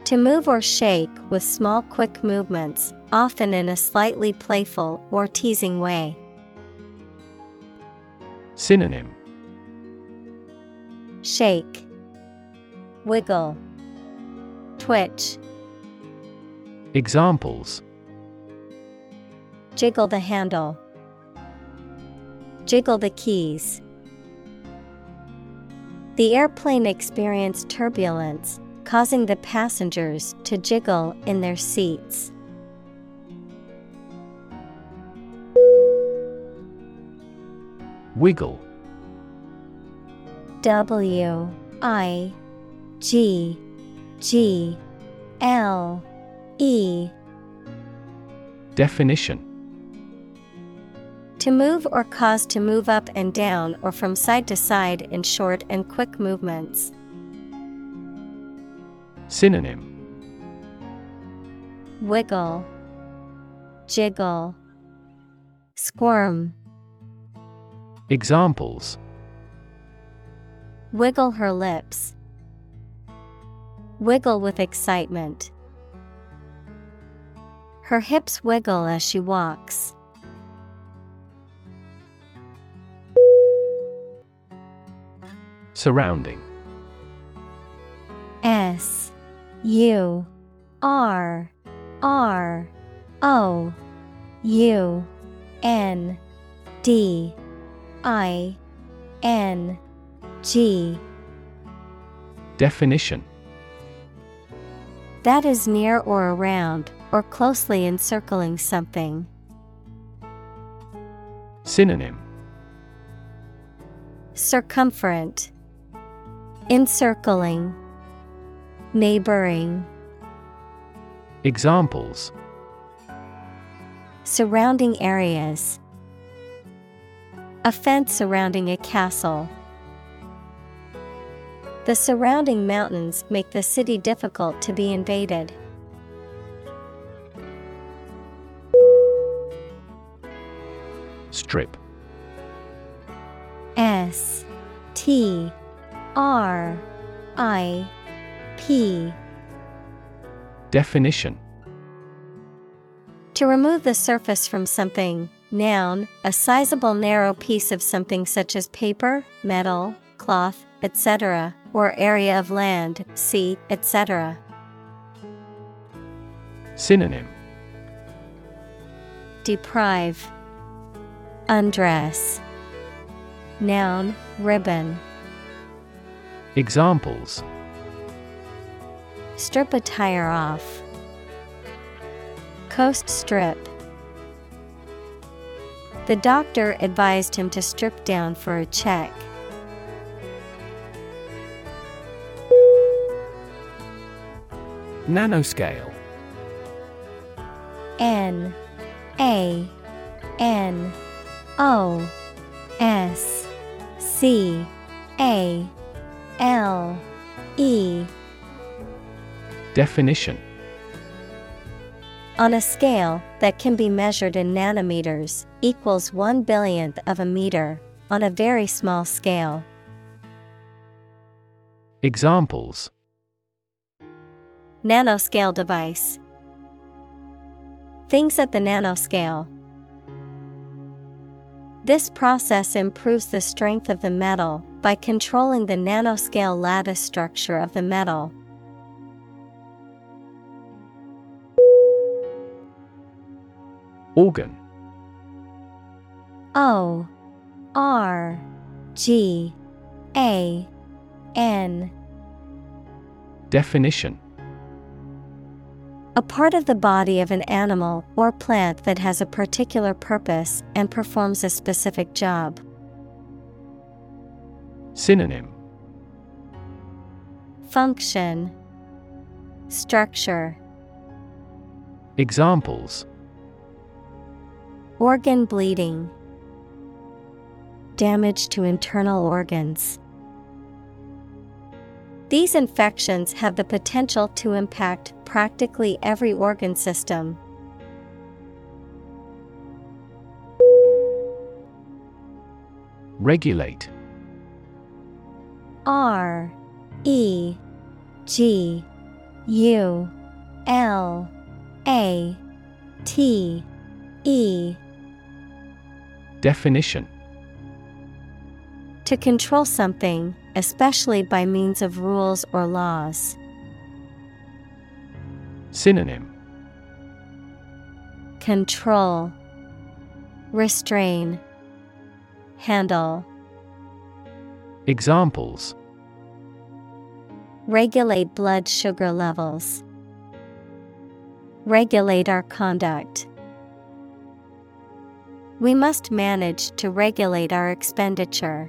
To move or shake with small quick movements, often in a slightly playful or teasing way. Synonym Shake, Wiggle, Twitch, Examples Jiggle the handle, Jiggle the keys. The airplane experienced turbulence, causing the passengers to jiggle in their seats. Wiggle. W I G G L E Definition To move or cause to move up and down or from side to side in short and quick movements. Synonym Wiggle, Jiggle, Squirm. Examples Wiggle her lips. Wiggle with excitement. Her hips wiggle as she walks. Surrounding S U R R O U N D I N G. Definition. That is near or around, or closely encircling something. Synonym. Circumferent, Encircling, Neighboring, Examples. Surrounding areas. A fence surrounding a castle. The surrounding mountains make the city difficult to be invaded. Strip S T R I P Definition To remove the surface from something, noun, a sizable narrow piece of something such as paper, metal, cloth, etc., or area of land, sea, etc. Synonym Deprive, Undress. Noun, ribbon. Examples Strip a tire off. Coast strip. The doctor advised him to strip down for a check. Nanoscale. N A N O S C A L E. Definition On a scale that can be measured in nanometers, equals one billionth of a meter, on a very small scale. Examples Nanoscale device. Things at the nanoscale. This process improves the strength of the metal by controlling the nanoscale lattice structure of the metal. Organ. O R G A N. Definition. A part of the body of an animal or plant that has a particular purpose and performs a specific job. Synonym. Function. Structure. Examples Organ bleeding Damage to internal organs. These infections have the potential to impact practically every organ system. Regulate R E G U L A T E Definition To control something, especially by means of rules or laws. Synonym Control Restrain Handle Examples Regulate blood sugar levels. Regulate our conduct. We must manage to regulate our expenditure.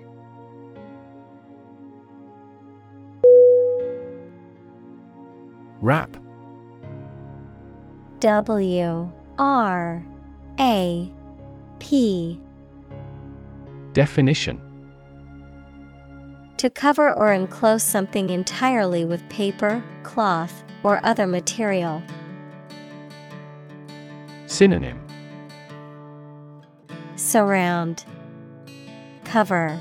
Wrap W R A P Definition To cover or enclose something entirely with paper, cloth, or other material. Synonym Surround, Cover,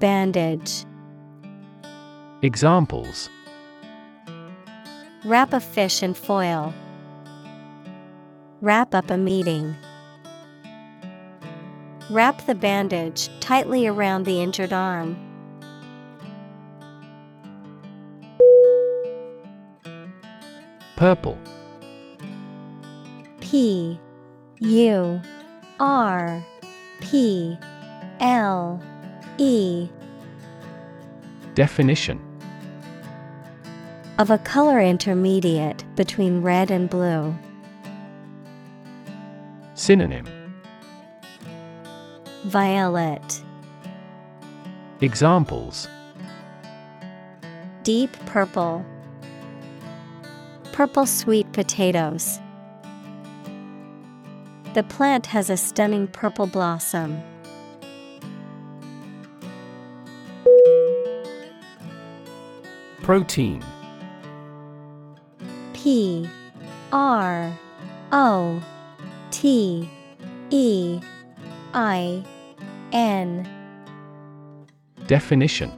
Bandage. Examples Wrap a fish in foil. Wrap up a meeting. Wrap the bandage tightly around the injured arm. Purple P U R P L E. Definition. Of a color intermediate between red and blue. Synonym. Violet, Examples. Deep purple, purple sweet potatoes. The plant has a stunning purple blossom. Protein. P R O T E I N. Definition.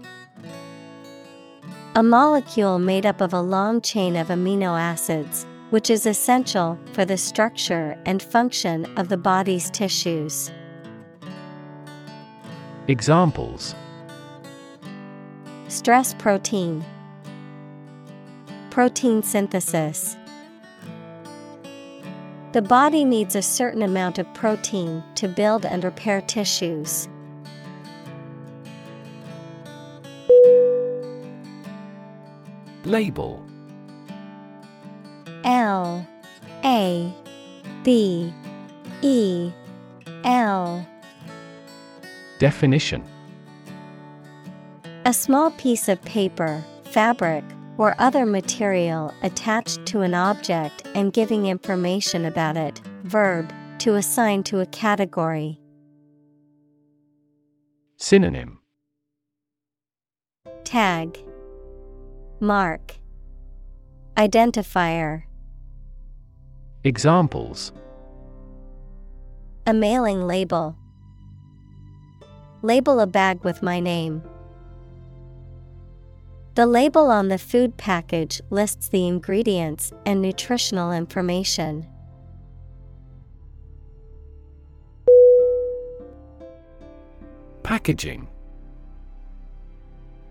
A molecule made up of a long chain of amino acids, which is essential for the structure and function of the body's tissues. Examples Stress protein, protein synthesis. The body needs a certain amount of protein to build and repair tissues. Label L A B E L Definition A small piece of paper, fabric, or other material attached to an object and giving information about it. Verb, to assign to a category. Synonym Tag, Mark, Identifier. Examples A mailing label. Label a bag with my name. The label on the food package lists the ingredients and nutritional information. Packaging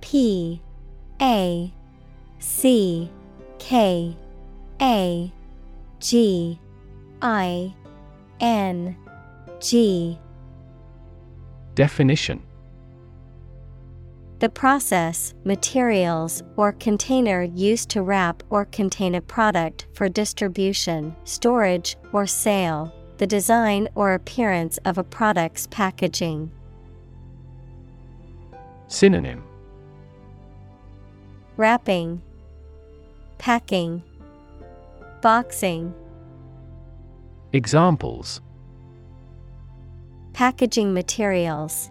P A C K A G I N G. Definition. The process, materials, or container used to wrap or contain a product for distribution, storage, or sale. The design or appearance of a product's packaging. Synonym. Wrapping, Packing, Boxing. Examples Packaging materials.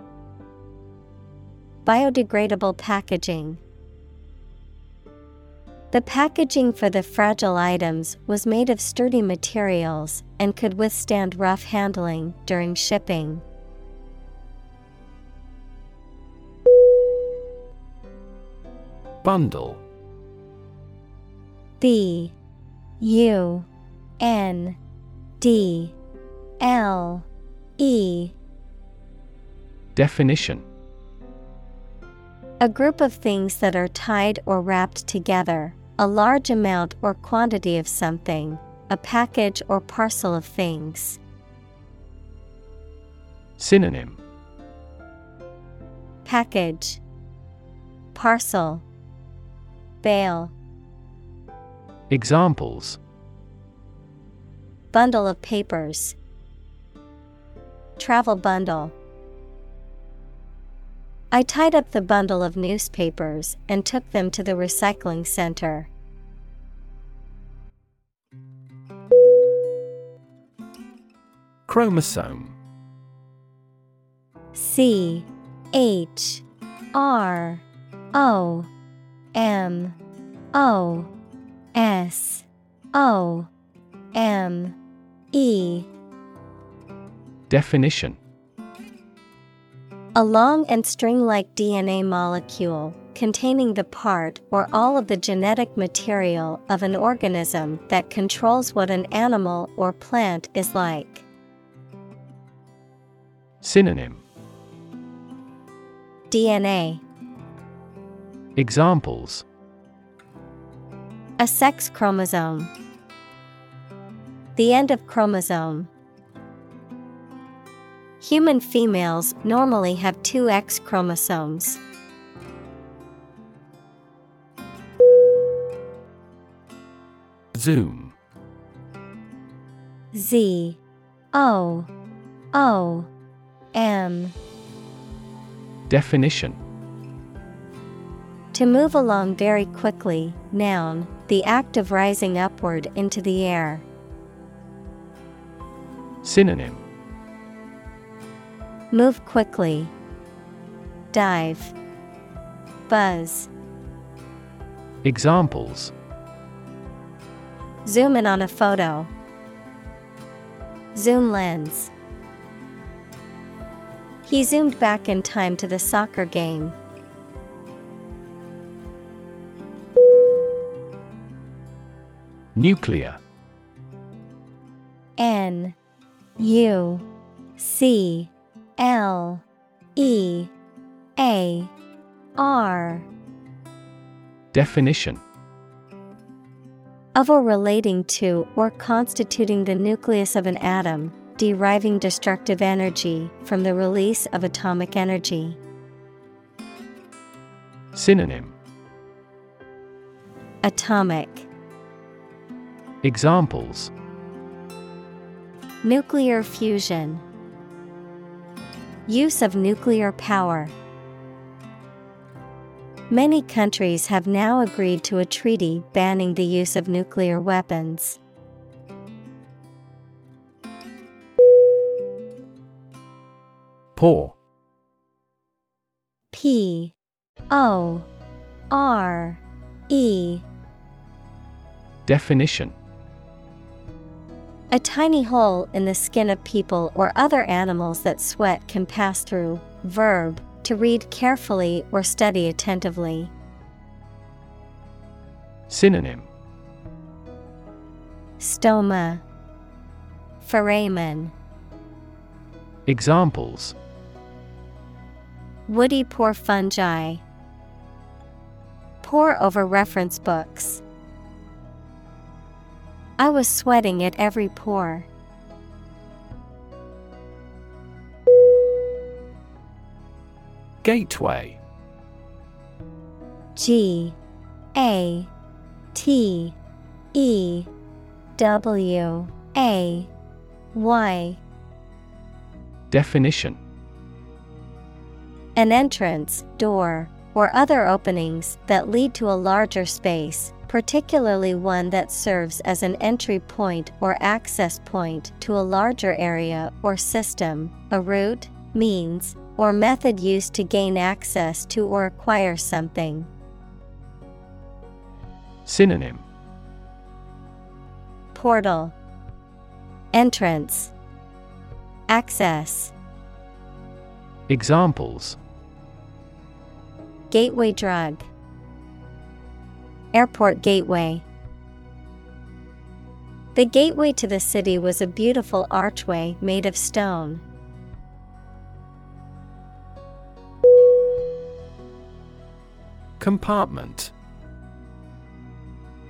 Biodegradable packaging. The packaging for the fragile items was made of sturdy materials and could withstand rough handling during shipping. Bundle B U N D L E. Definition. A group of things that are tied or wrapped together, a large amount or quantity of something, a package or parcel of things. Synonym. Package, Parcel, Bale. Examples Bundle of papers. Travel bundle. I tied up the bundle of newspapers and took them to the recycling center. Chromosome C H R O M O S O M E. Definition. A long and string like DNA molecule containing the part or all of the genetic material of an organism that controls what an animal or plant is like. Synonym. DNA Examples A sex chromosome. The end of chromosome. Human females normally have two X chromosomes. Zoom. Z. O. O. M. Definition. To move along very quickly, noun, the act of rising upward into the air. Synonym Move quickly. Dive. Buzz. Examples Zoom in on a photo. Zoom lens. He zoomed back in time to the soccer game. Nuclear. N U C L E A R. Definition. Of or relating to or constituting the nucleus of an atom, deriving destructive energy from the release of atomic energy. Synonym. Atomic Examples. Nuclear fusion. Use of nuclear power. Many countries have now agreed to a treaty banning the use of nuclear weapons. Pore. P. O. R. E. Definition A tiny hole in the skin of people or other animals that sweat can pass through. Verb to read carefully or study attentively. Synonym Stoma Foramen Examples Woody pore fungi. Pore over reference books. I was sweating at every pore. Gateway. G A T E W A Y. Definition. An entrance, door, or other openings that lead to a larger space, particularly one that serves as an entry point or access point to a larger area or system, a route, means, or method used to gain access to or acquire something. Synonym. Portal. Entrance. Access. Examples. Gateway drug Airport gateway. The gateway to the city was a beautiful archway made of stone. Compartment.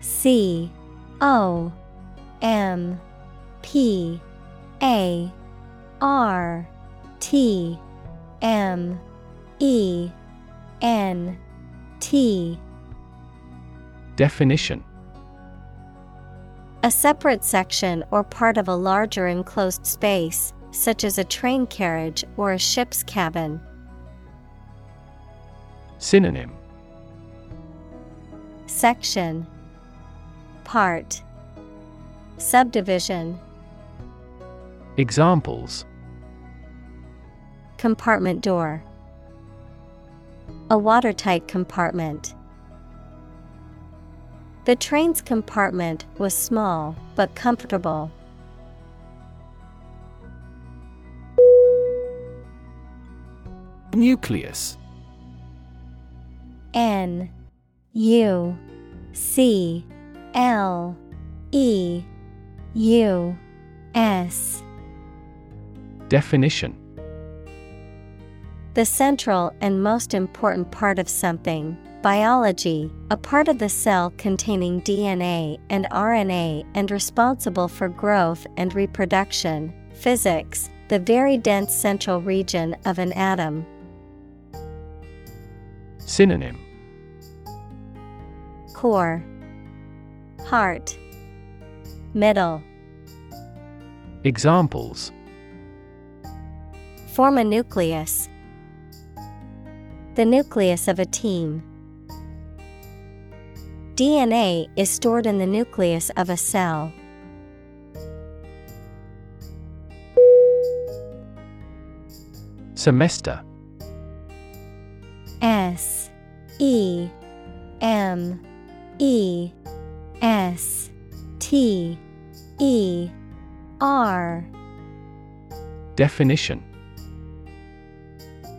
C O M P A R T M E N T Definition. A separate section or part of a larger enclosed space, such as a train carriage or a ship's cabin. Synonym. Section. Part. Subdivision. Examples. Compartment door. A watertight compartment. The train's compartment was small but comfortable. Nucleus N U C L E U S Definition The central and most important part of something. Biology, a part of the cell containing DNA and RNA and responsible for growth and reproduction. Physics, the very dense central region of an atom. Synonym Core, Heart, Middle. Examples Form a nucleus. The nucleus of a team. DNA is stored in the nucleus of a cell. Semester. S E M E S T E R. Definition.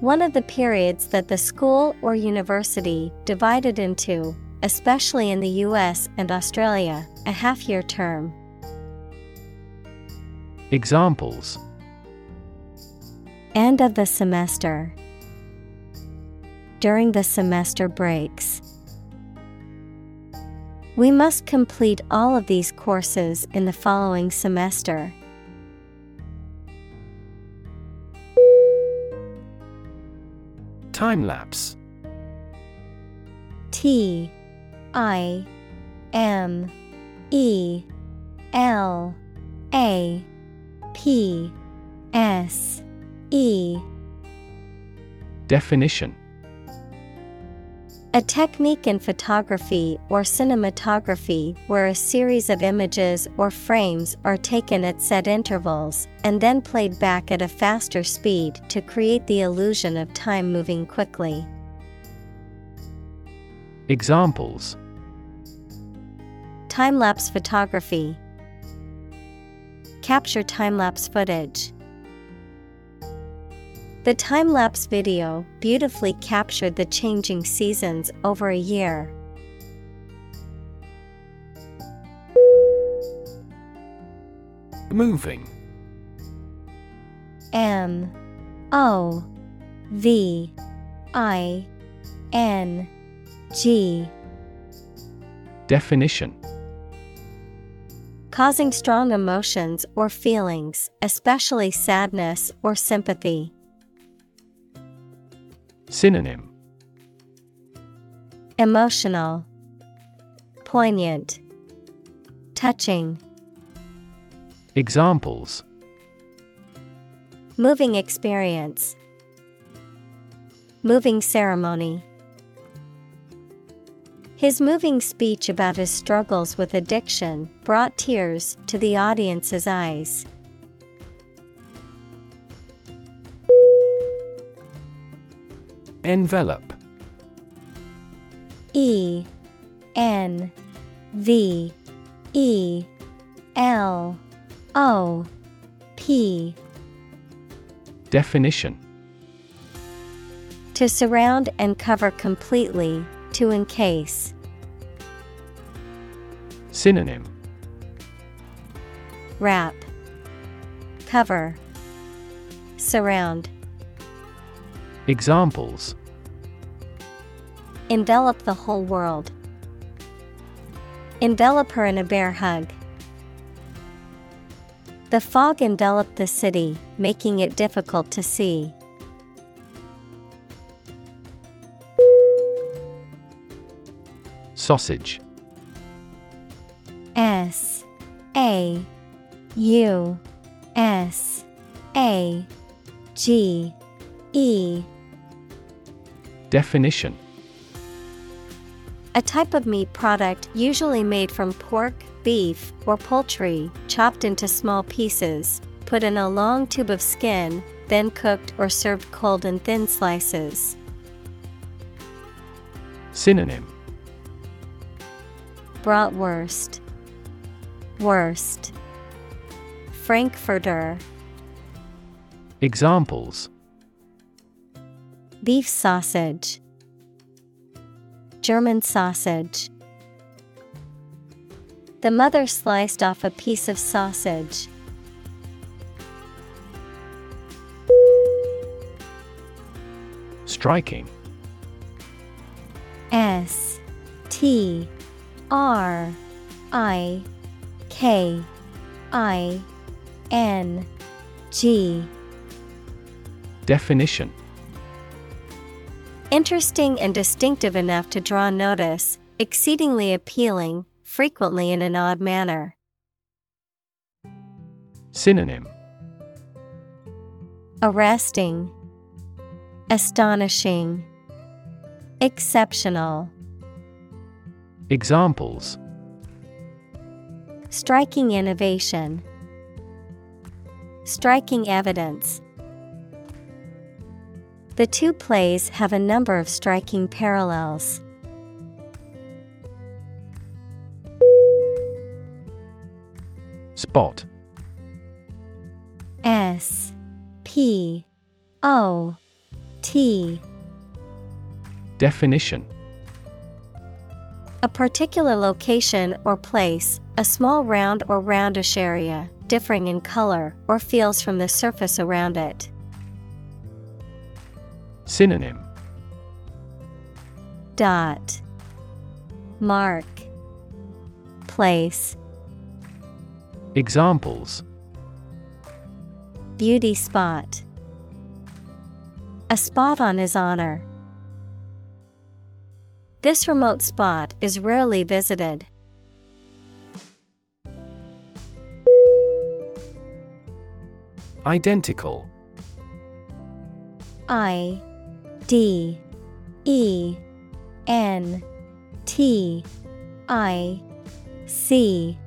One of the periods that the school or university divided into, especially in the US and Australia, a half year term. Examples End of the semester. During the semester breaks. We must complete all of these courses in the following semester. Time lapse T I M E L A P S E Definition A technique in photography or cinematography where a series of images or frames are taken at set intervals and then played back at a faster speed to create the illusion of time moving quickly. Examples Time lapse photography. Capture time lapse footage. The time lapse video beautifully captured the changing seasons over a year. Moving M O V I N G Definition Causing strong emotions or feelings, especially sadness or sympathy. Synonym Emotional, Poignant, Touching. Examples Moving experience. Moving ceremony. His moving speech about his struggles with addiction brought tears to the audience's eyes. Envelope E N V E L O P. Definition. To surround and cover completely, to encase. Synonym Wrap, Cover, Surround. Examples Envelop the whole world. Envelop her in a bear hug. The fog enveloped the city, making it difficult to see. Sausage. S A U S A G E. Definition. A type of meat product usually made from pork, beef, or poultry, chopped into small pieces, put in a long tube of skin, then cooked or served cold in thin slices. Synonym Bratwurst, Wurst, Frankfurter, Examples. Beef sausage, German sausage. The mother sliced off a piece of sausage. Striking. S T R I K I N G. Definition. Interesting and distinctive enough to draw notice, exceedingly appealing, frequently in an odd manner. Synonym. Arresting, Astonishing, Exceptional. Examples. Striking innovation, Striking evidence. The two plays have a number of striking parallels. Spot. S P O T. Definition A particular location or place, a small round or roundish area, differing in color or feels from the surface around it. Synonym. Dot. Mark. Place. Examples. Beauty spot. A spot on his honor. This remote spot is rarely visited. Identical I D E N T I C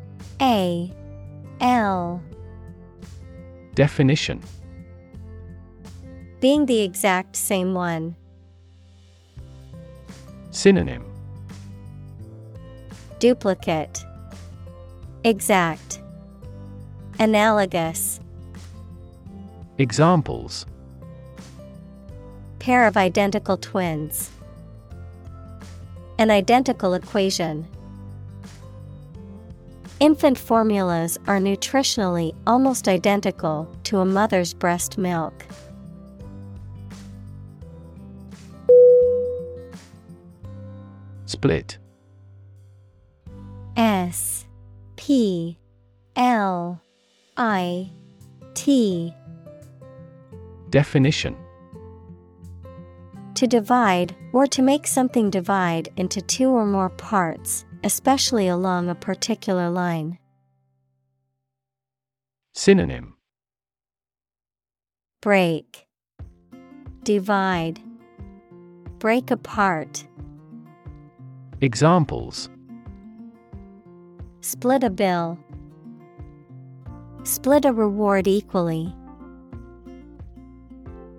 A L Definition Being the exact same one. Synonym Duplicate Exact Analogous Examples Pair of identical twins. An identical equation. Infant formulas are nutritionally almost identical to a mother's breast milk. Split. S P L I T. Definition. To divide, or to make something divide into two or more parts, especially along a particular line. Synonym. Break, Divide, Break apart, Examples Split a bill, Split a reward equally.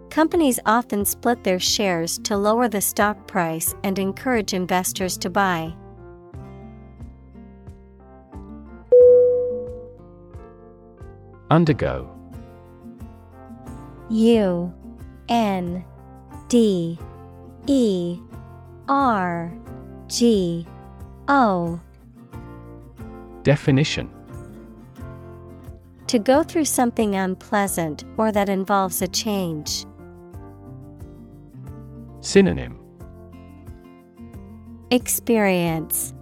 Companies often split their shares to lower the stock price and encourage investors to buy. Undergo U N D E R G O. Definition. To go through something unpleasant or that involves a change. Synonym. Experience.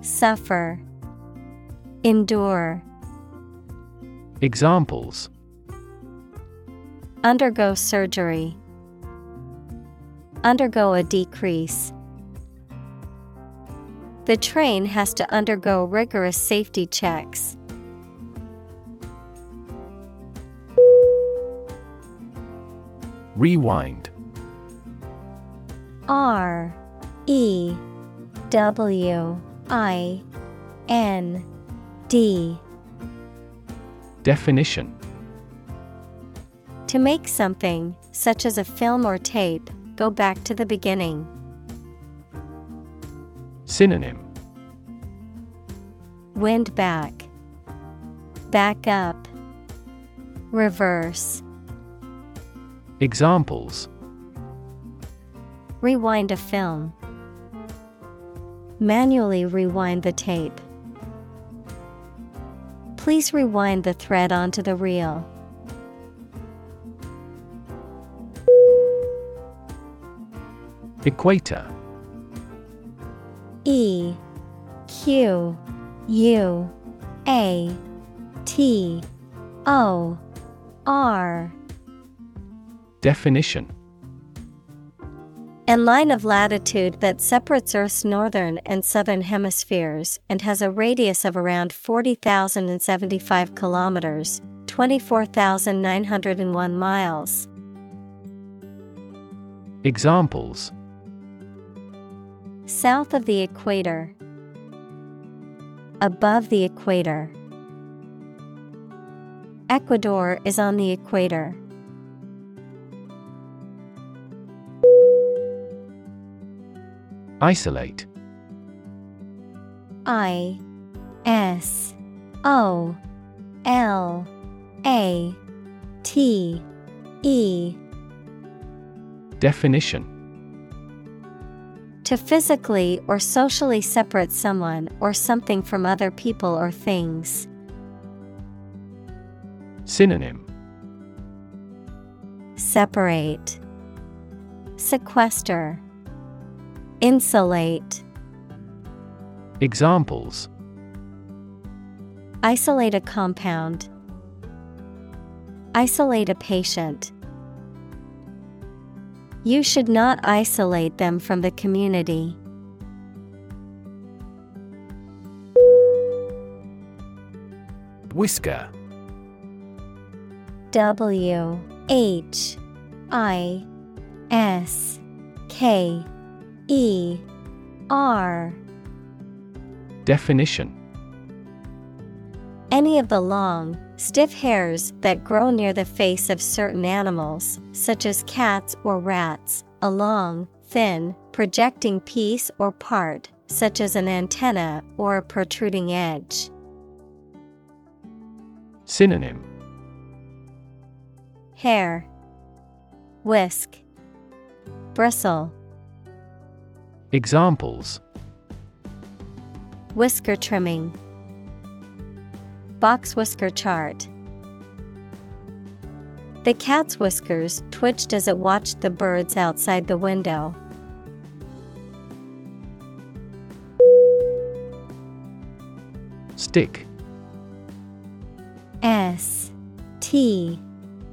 Suffer. Endure. Examples. Undergo surgery. Undergo a decrease. The train has to undergo rigorous safety checks. Rewind. R E W I N D. Definition To make something, such as a film or tape, go back to the beginning. Synonym Wind back, back up, reverse. Examples Rewind a film. Manually rewind the tape. Please rewind the thread onto the reel. Equator E Q U A T O R. Definition. A line of latitude that separates Earth's northern and southern hemispheres and has a radius of around 40,075 kilometers, 24,901 miles. Examples South of the equator. Above the equator. Ecuador is on the equator. Isolate I S O L A T E Definition To physically or socially separate someone or something from other people or things. Synonym Separate, Sequester, Insulate. Examples Isolate a compound. Isolate a patient. You should not isolate them from the community. Whisker. W H I S K E R. Definition. Any of the long, stiff hairs that grow near the face of certain animals, such as cats or rats, a long, thin, projecting piece or part, such as an antenna or a protruding edge. Synonym. Hair, Whisk, Bristle, Examples. Whisker trimming, Box whisker chart. The cat's whiskers twitched as it watched the birds outside the window. Stick S T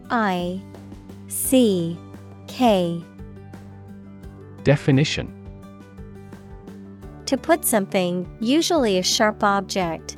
I C K Definition To put something, usually a sharp object,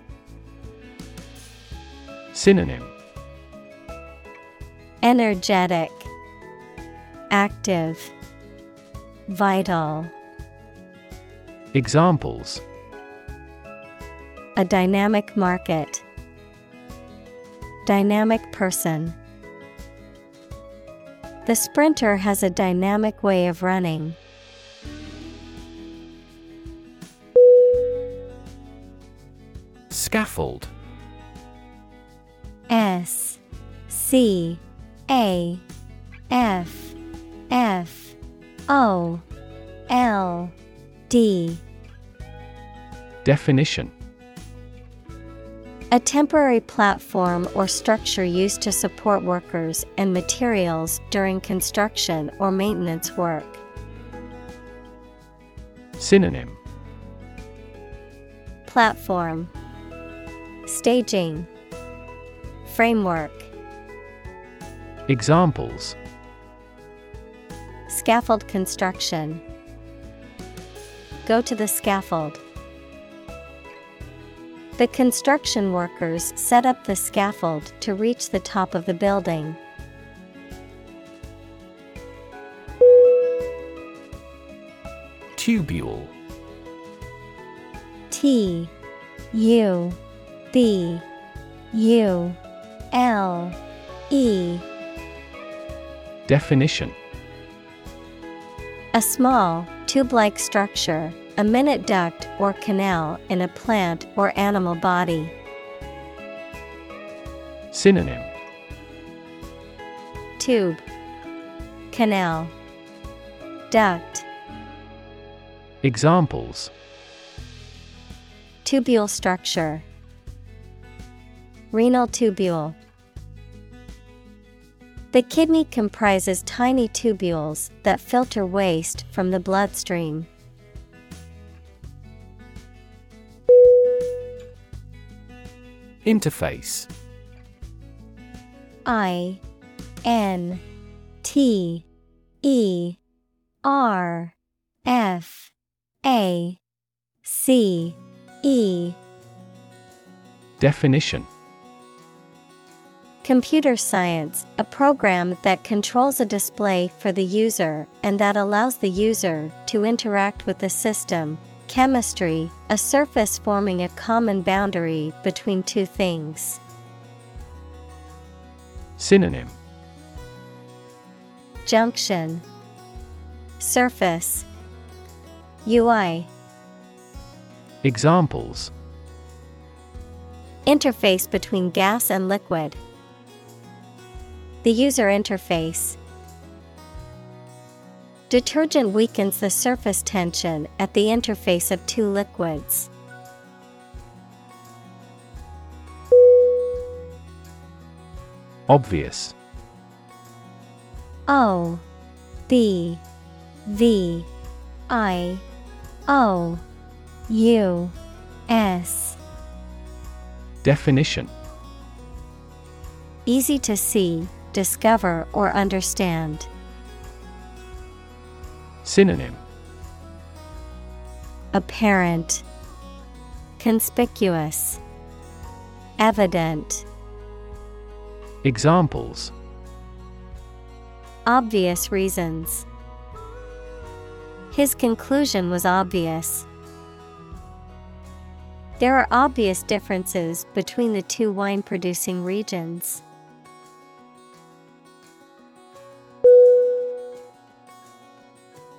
Synonym Energetic, Active, Vital. Examples A dynamic market. Dynamic person. The sprinter has a dynamic way of running. Scaffold S C A F F O L D. Definition. A temporary platform or structure used to support workers and materials during construction or maintenance work. Synonym. Platform. Staging Framework Examples Scaffold construction. Go to the scaffold. The construction workers set up the scaffold to reach the top of the building. Tubule T U B U L E. Definition. A small, tube like structure, a minute duct or canal in a plant or animal body. Synonym. Tube Canal Duct. Examples. Tubule structure. Renal tubule The kidney comprises tiny tubules that filter waste from the bloodstream. Interface. I N T E R F A C E. Definition Computer science, a program that controls a display for the user and that allows the user to interact with the system. Chemistry, a surface forming a common boundary between two things. Synonym Junction Surface UI Examples Interface between gas and liquid. The user interface. Detergent weakens the surface tension at the interface of two liquids. Obvious O B V I O U S Definition Easy to see, discover, or understand. Synonym Apparent, Conspicuous, Evident, Examples Obvious reasons. His conclusion was obvious. There are obvious differences between the two wine producing regions.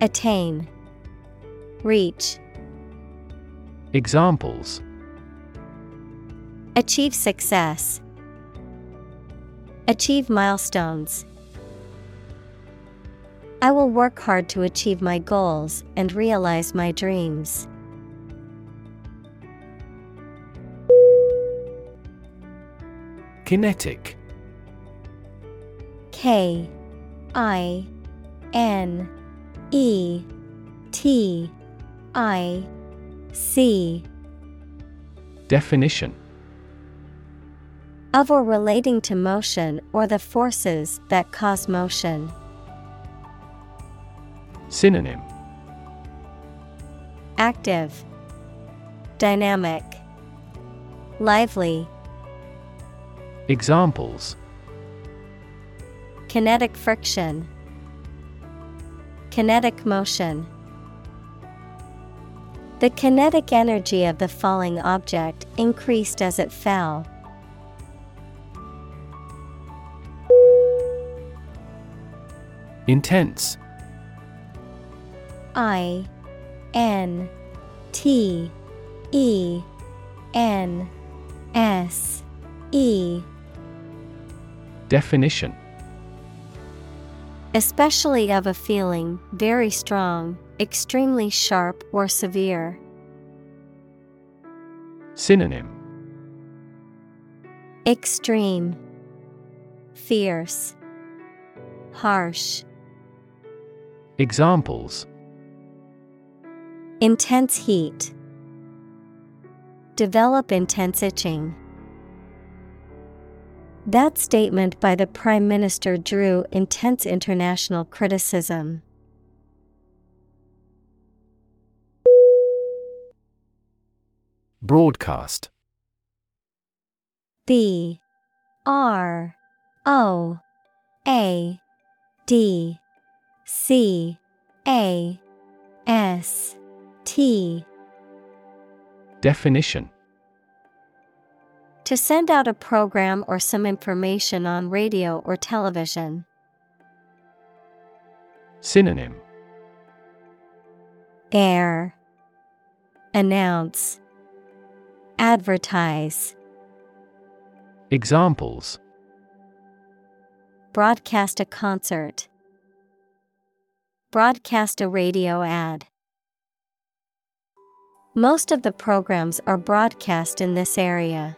Attain, Reach, Examples. Achieve success, Achieve milestones. I will work hard to achieve my goals and realize my dreams. Kinetic. K I N E T I C. Definition. Of or relating to motion or the forces that cause motion. Synonym. Active, Dynamic, Lively, Examples. Kinetic friction, Kinetic motion. The kinetic energy of the falling object increased as it fell. Intense I N T E N S E Definition Especially of a feeling, very strong, extremely sharp or severe. Synonym Extreme, Fierce, Harsh. Examples Intense heat. Develop intense itching. That statement by the Prime Minister drew intense international criticism. Broadcast. B. R. O. A. D. C. A. S. T. Definition To send out a program or some information on radio or television. Synonym Air Announce Advertise Examples Broadcast a concert. Broadcast a radio ad. Most of the programs are broadcast in this area.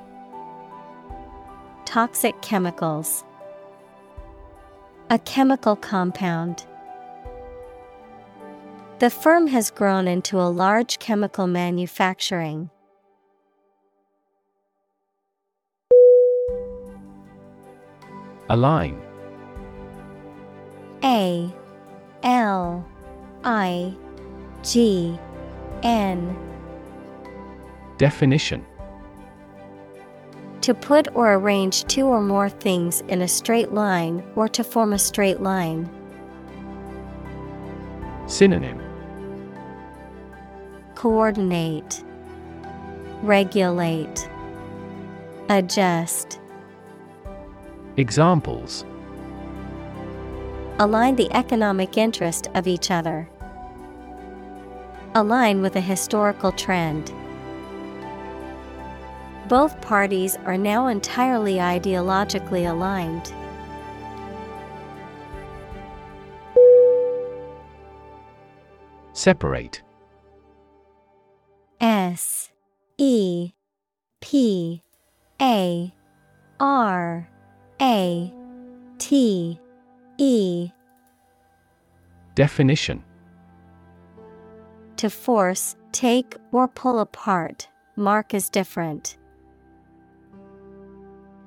Toxic chemicals. A chemical compound. The firm has grown into a large chemical manufacturing. Align A L I G N Definition To put or arrange two or more things in a straight line or to form a straight line. Synonym Coordinate, Regulate, Adjust. Examples Align the economic interest of each other. Align with a historical trend. Both parties are now entirely ideologically aligned. Separate. S E P A R A T E Definition To force, take, or pull apart, mark as different.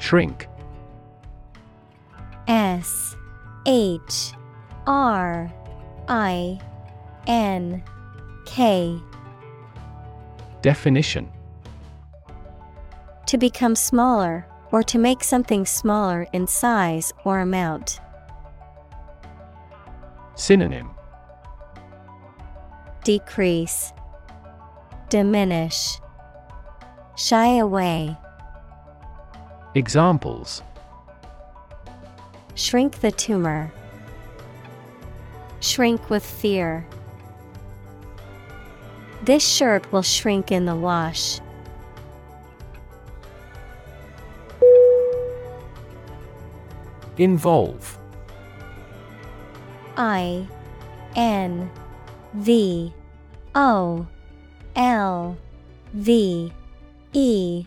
Shrink. S H R I N K. Definition. To become smaller, or to make something smaller in size or amount. Synonym. Decrease, Diminish, Shy away, Examples Shrink the tumor. Shrink with fear. This shirt will shrink in the wash. Involve. I N V O L V E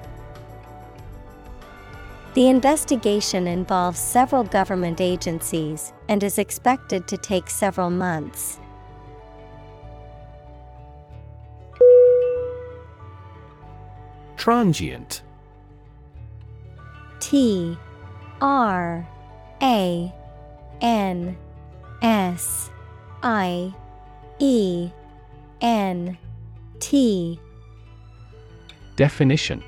The investigation involves several government agencies and is expected to take several months. Transient. T R A N S I E N T Definition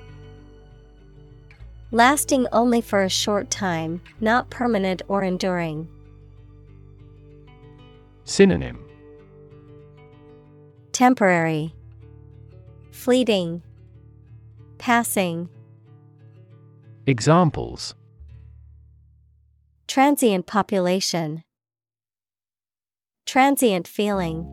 Lasting only for a short time, not permanent or enduring. Synonym Temporary, Fleeting, Passing. Examples Transient population. Transient feeling.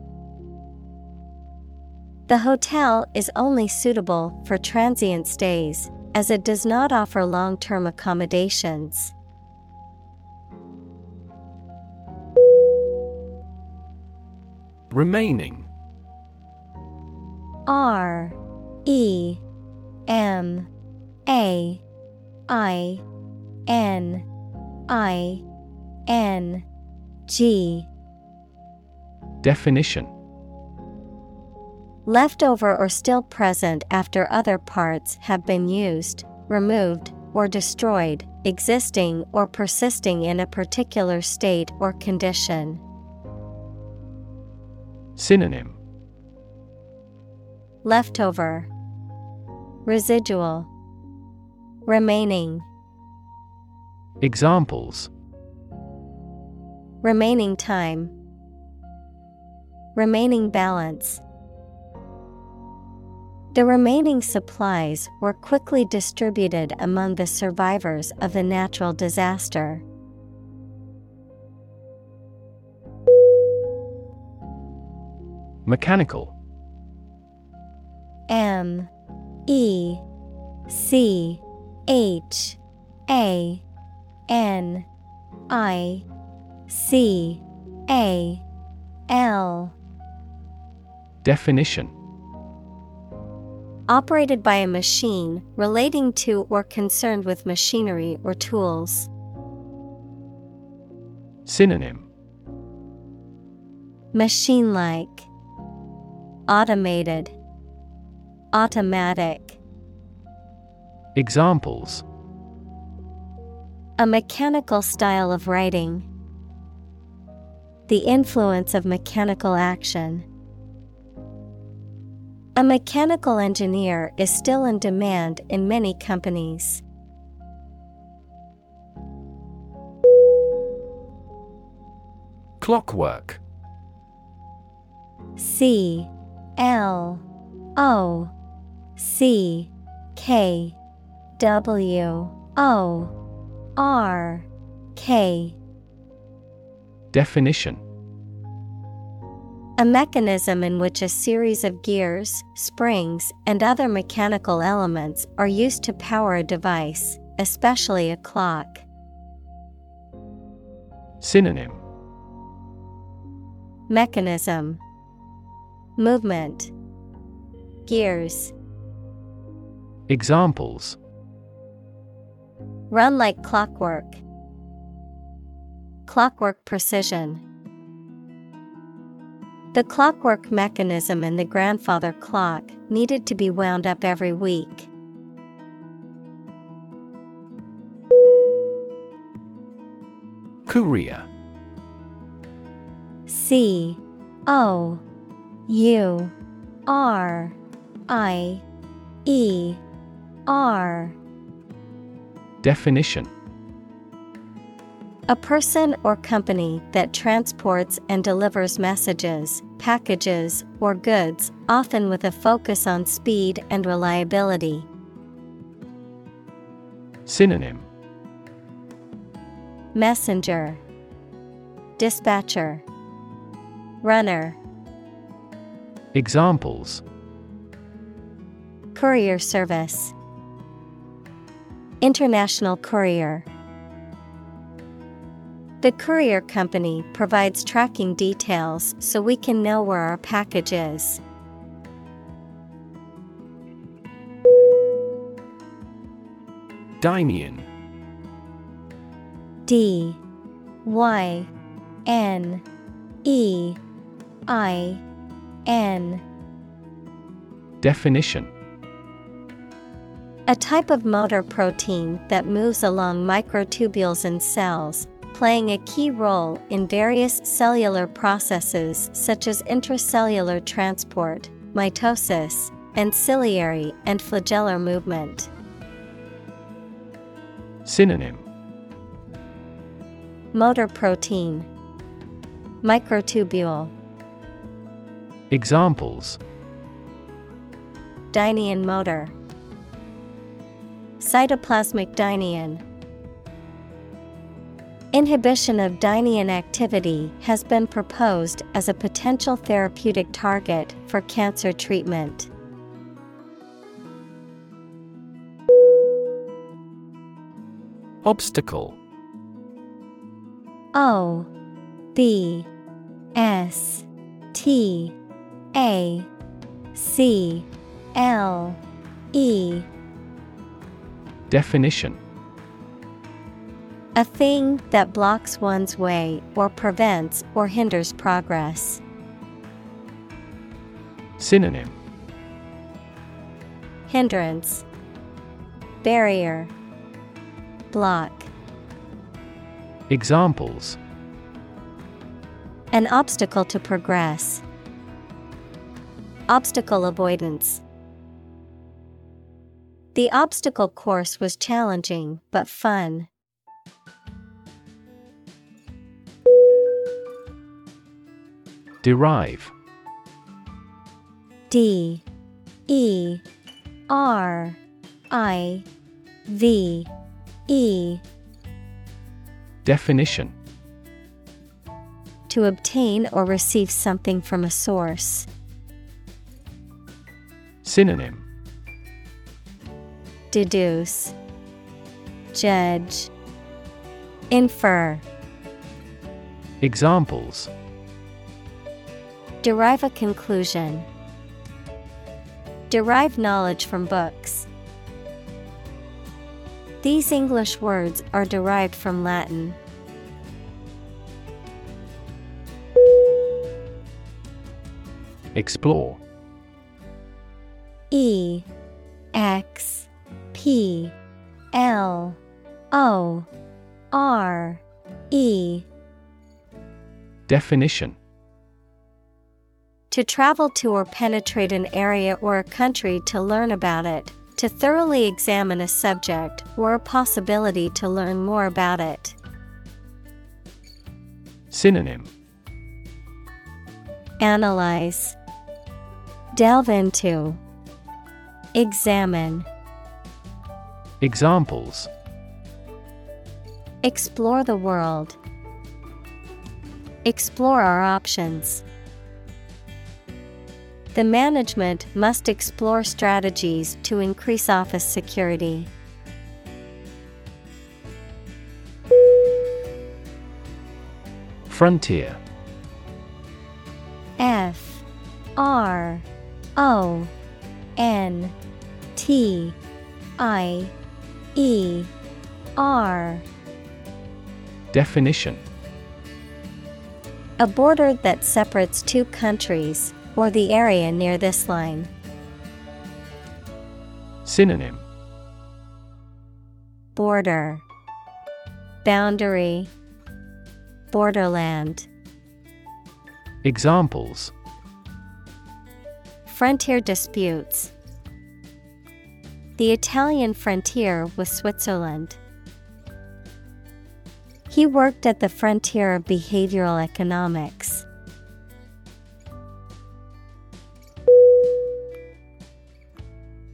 The hotel is only suitable for transient stays, as it does not offer long term accommodations. Remaining. R E M A I N I N G Definition Leftover or still present after other parts have been used, removed, or destroyed, existing or persisting in a particular state or condition. Synonym. Leftover, Residual, Remaining, Examples. Remaining time, Remaining balance. The remaining supplies were quickly distributed among the survivors of the natural disaster. Mechanical. M E C H A N I C A L. Definition Operated by a machine relating to or concerned with machinery or tools. Synonym Machine like, Automated, Automatic. Examples A mechanical style of writing. The influence of mechanical action. A mechanical engineer is still in demand in many companies. Clockwork. C L O C K W O R K. Definition A mechanism in which a series of gears, springs, and other mechanical elements are used to power a device, especially a clock. Synonym Mechanism Movement Gears Examples Run like clockwork. Clockwork precision. The clockwork mechanism in the grandfather clock needed to be wound up every week. Courier C O U R I E R. Definition A person or company that transports and delivers messages, packages, or goods, often with a focus on speed and reliability. Synonym. Messenger, Dispatcher, Runner, Examples. Courier Service, International Courier. The courier company provides tracking details so we can know where our package is. Dynein D. Y. N. E. I. N. Definition. A type of motor protein that moves along microtubules in cells, playing a key role in various cellular processes such as intracellular transport, mitosis, and ciliary and flagellar movement. Synonym. Motor protein, Microtubule, Examples. Dynein motor, Cytoplasmic dynein. Inhibition of dynein activity has been proposed as a potential therapeutic target for cancer treatment. Obstacle. O B S T A C L E. Definition A thing that blocks one's way or prevents or hinders progress. Synonym Hindrance Barrier Block Examples An obstacle to progress. Obstacle avoidance. The obstacle course was challenging but fun. Derive. D E R I V E. Definition. To obtain or receive something from a source. Synonym. Deduce, Judge, Infer. Examples Derive a conclusion. Derive knowledge from books. These English words are derived from Latin. Explore. E X P L O R E Definition To travel to or penetrate an area or a country to learn about it, to thoroughly examine a subject or a possibility to learn more about it. Synonym Analyze, Delve into, Examine. Examples Explore the world. Explore our options. The management must explore strategies to increase office security. Frontier. F R O N T I E R. Definition. A border that separates two countries, or the area near this line. Synonym Border Boundary Borderland Examples Frontier disputes. The Italian frontier with Switzerland. He worked at the frontier of behavioral economics.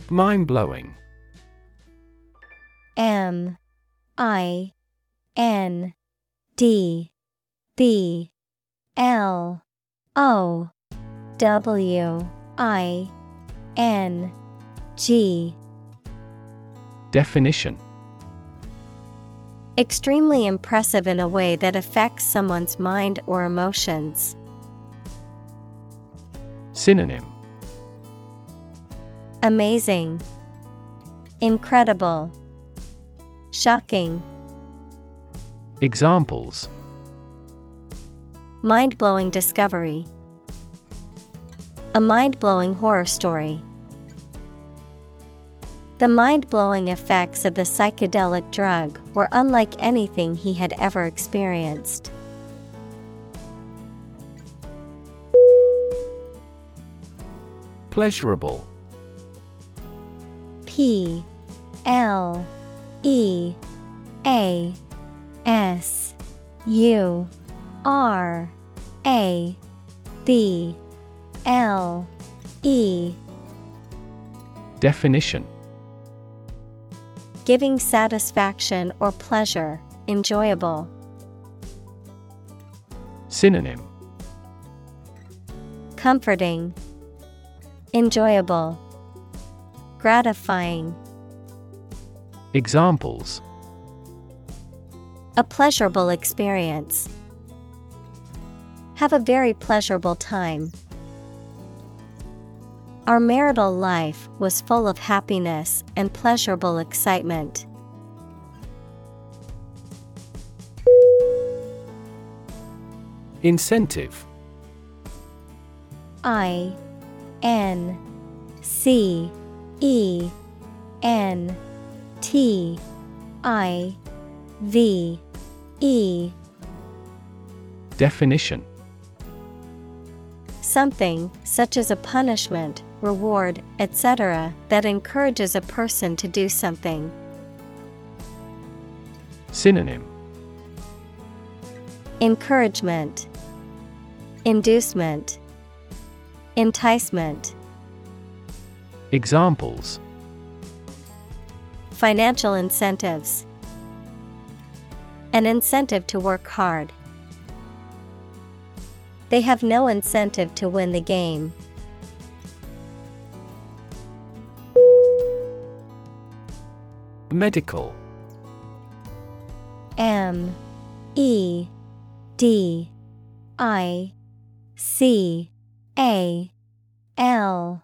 Mind blowing. M I N D B L O W I N G Definition Extremely impressive in a way that affects someone's mind or emotions. Synonym Amazing, Incredible, Shocking. Examples Mind blowing discovery. A mind blowing horror story. The mind blowing effects of the psychedelic drug were unlike anything he had ever experienced. Pleasurable P L E A S U R A B L E Definition. Giving satisfaction or pleasure, enjoyable. Synonym. Comforting, enjoyable, gratifying. Examples A pleasurable experience. Have a very pleasurable time. Our marital life was full of happiness and pleasurable excitement. Incentive I N C E N T I V E Definition Something, such as a punishment, reward, etc., that encourages a person to do something. Synonym Encouragement, Inducement, Enticement. Examples Financial incentives. An incentive to work hard. They have no incentive to win the game. Medical M E D I C A L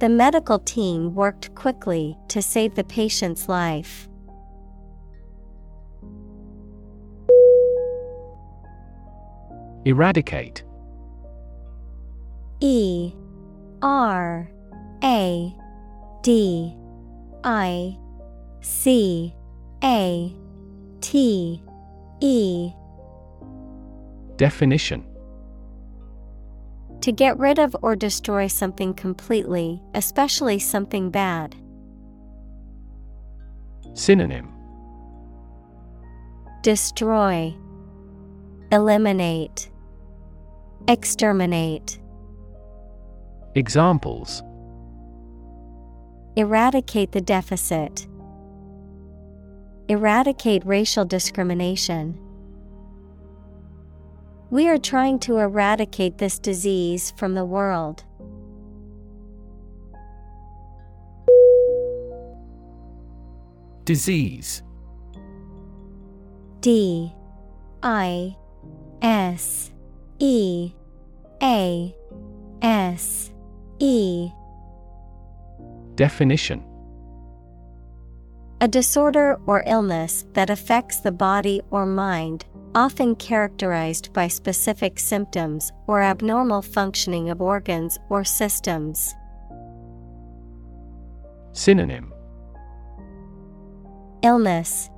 The medical team worked quickly to save the patient's life. Eradicate. E R A D I C A T E. Definition To get rid of or destroy something completely, especially something bad. Synonym Destroy, Eliminate, Exterminate. Examples Eradicate the deficit. Eradicate racial discrimination. We are trying to eradicate this disease from the world. Disease. D. I. S. E. A. S. E. Definition A disorder or illness that affects the body or mind, often characterized by specific symptoms or abnormal functioning of organs or systems. Synonym. Illness,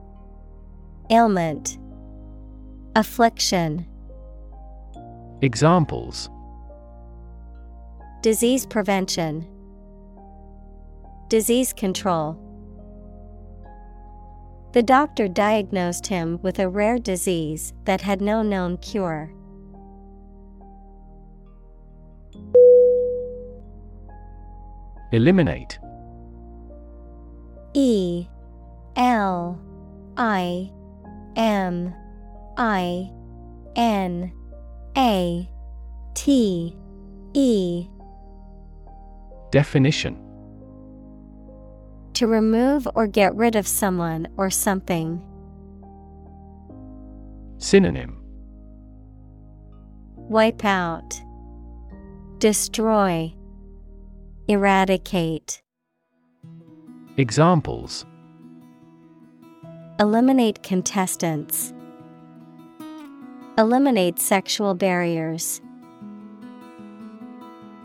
Ailment, Affliction, Examples. Disease prevention, Disease control. The doctor diagnosed him with a rare disease that had no known cure. Eliminate. E L I M I N A T E. Definition To remove or get rid of someone or something. Synonym Wipe out, Destroy, Eradicate. Examples Eliminate contestants. Eliminate sexual barriers.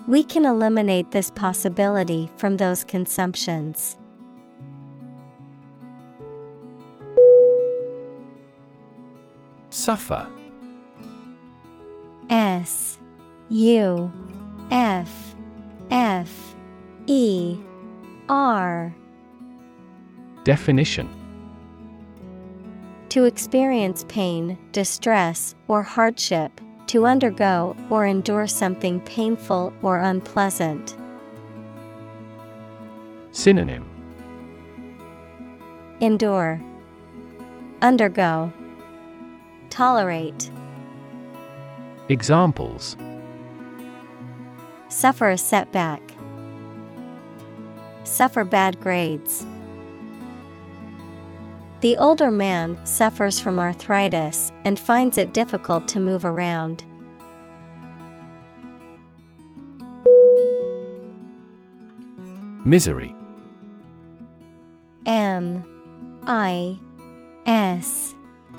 We can eliminate this possibility from those consumptions. Suffer. S U F F E R. Definition. To experience pain, distress, or hardship, to undergo or endure something painful or unpleasant. Synonym. Endure, Undergo, Tolerate, Examples. Suffer a setback, Suffer bad grades. The older man suffers from arthritis and finds it difficult to move around. Misery. M I S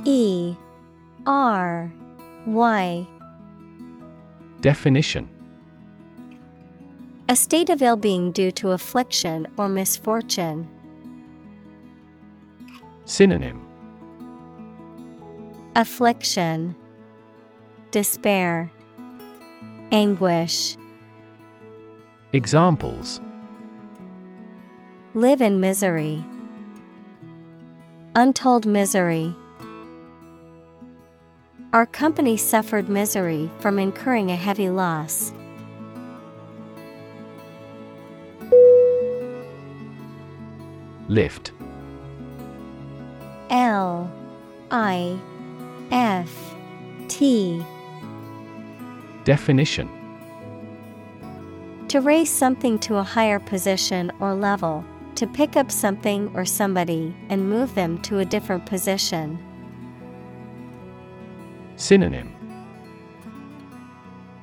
E R Y Definition A state of ill being due to affliction or misfortune. Synonym Affliction, Despair, Anguish. Examples Live in misery. Untold misery. Our company suffered misery from incurring a heavy loss. Lift. L I F T Definition To raise something to a higher position or level, to pick up something or somebody and move them to a different position. Synonym.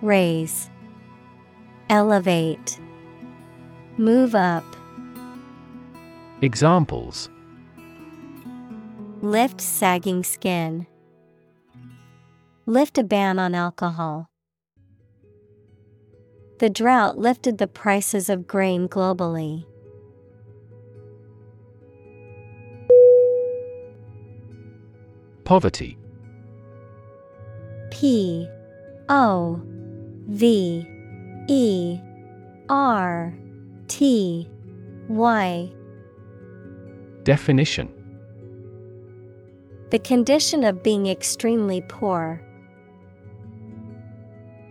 Raise, Elevate, Move up, Examples. Lift sagging skin, Lift a ban on alcohol. The drought lifted the prices of grain globally. Poverty P O V E R T Y. Definition. The condition of being extremely poor.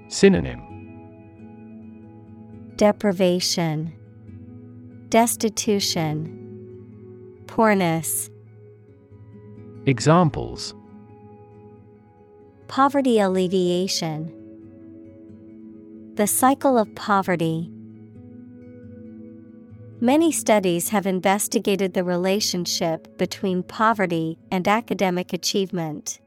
Synonym. Deprivation, Destitution, Poorness. Examples Poverty alleviation. The cycle of poverty. Many studies have investigated the relationship between poverty and academic achievement.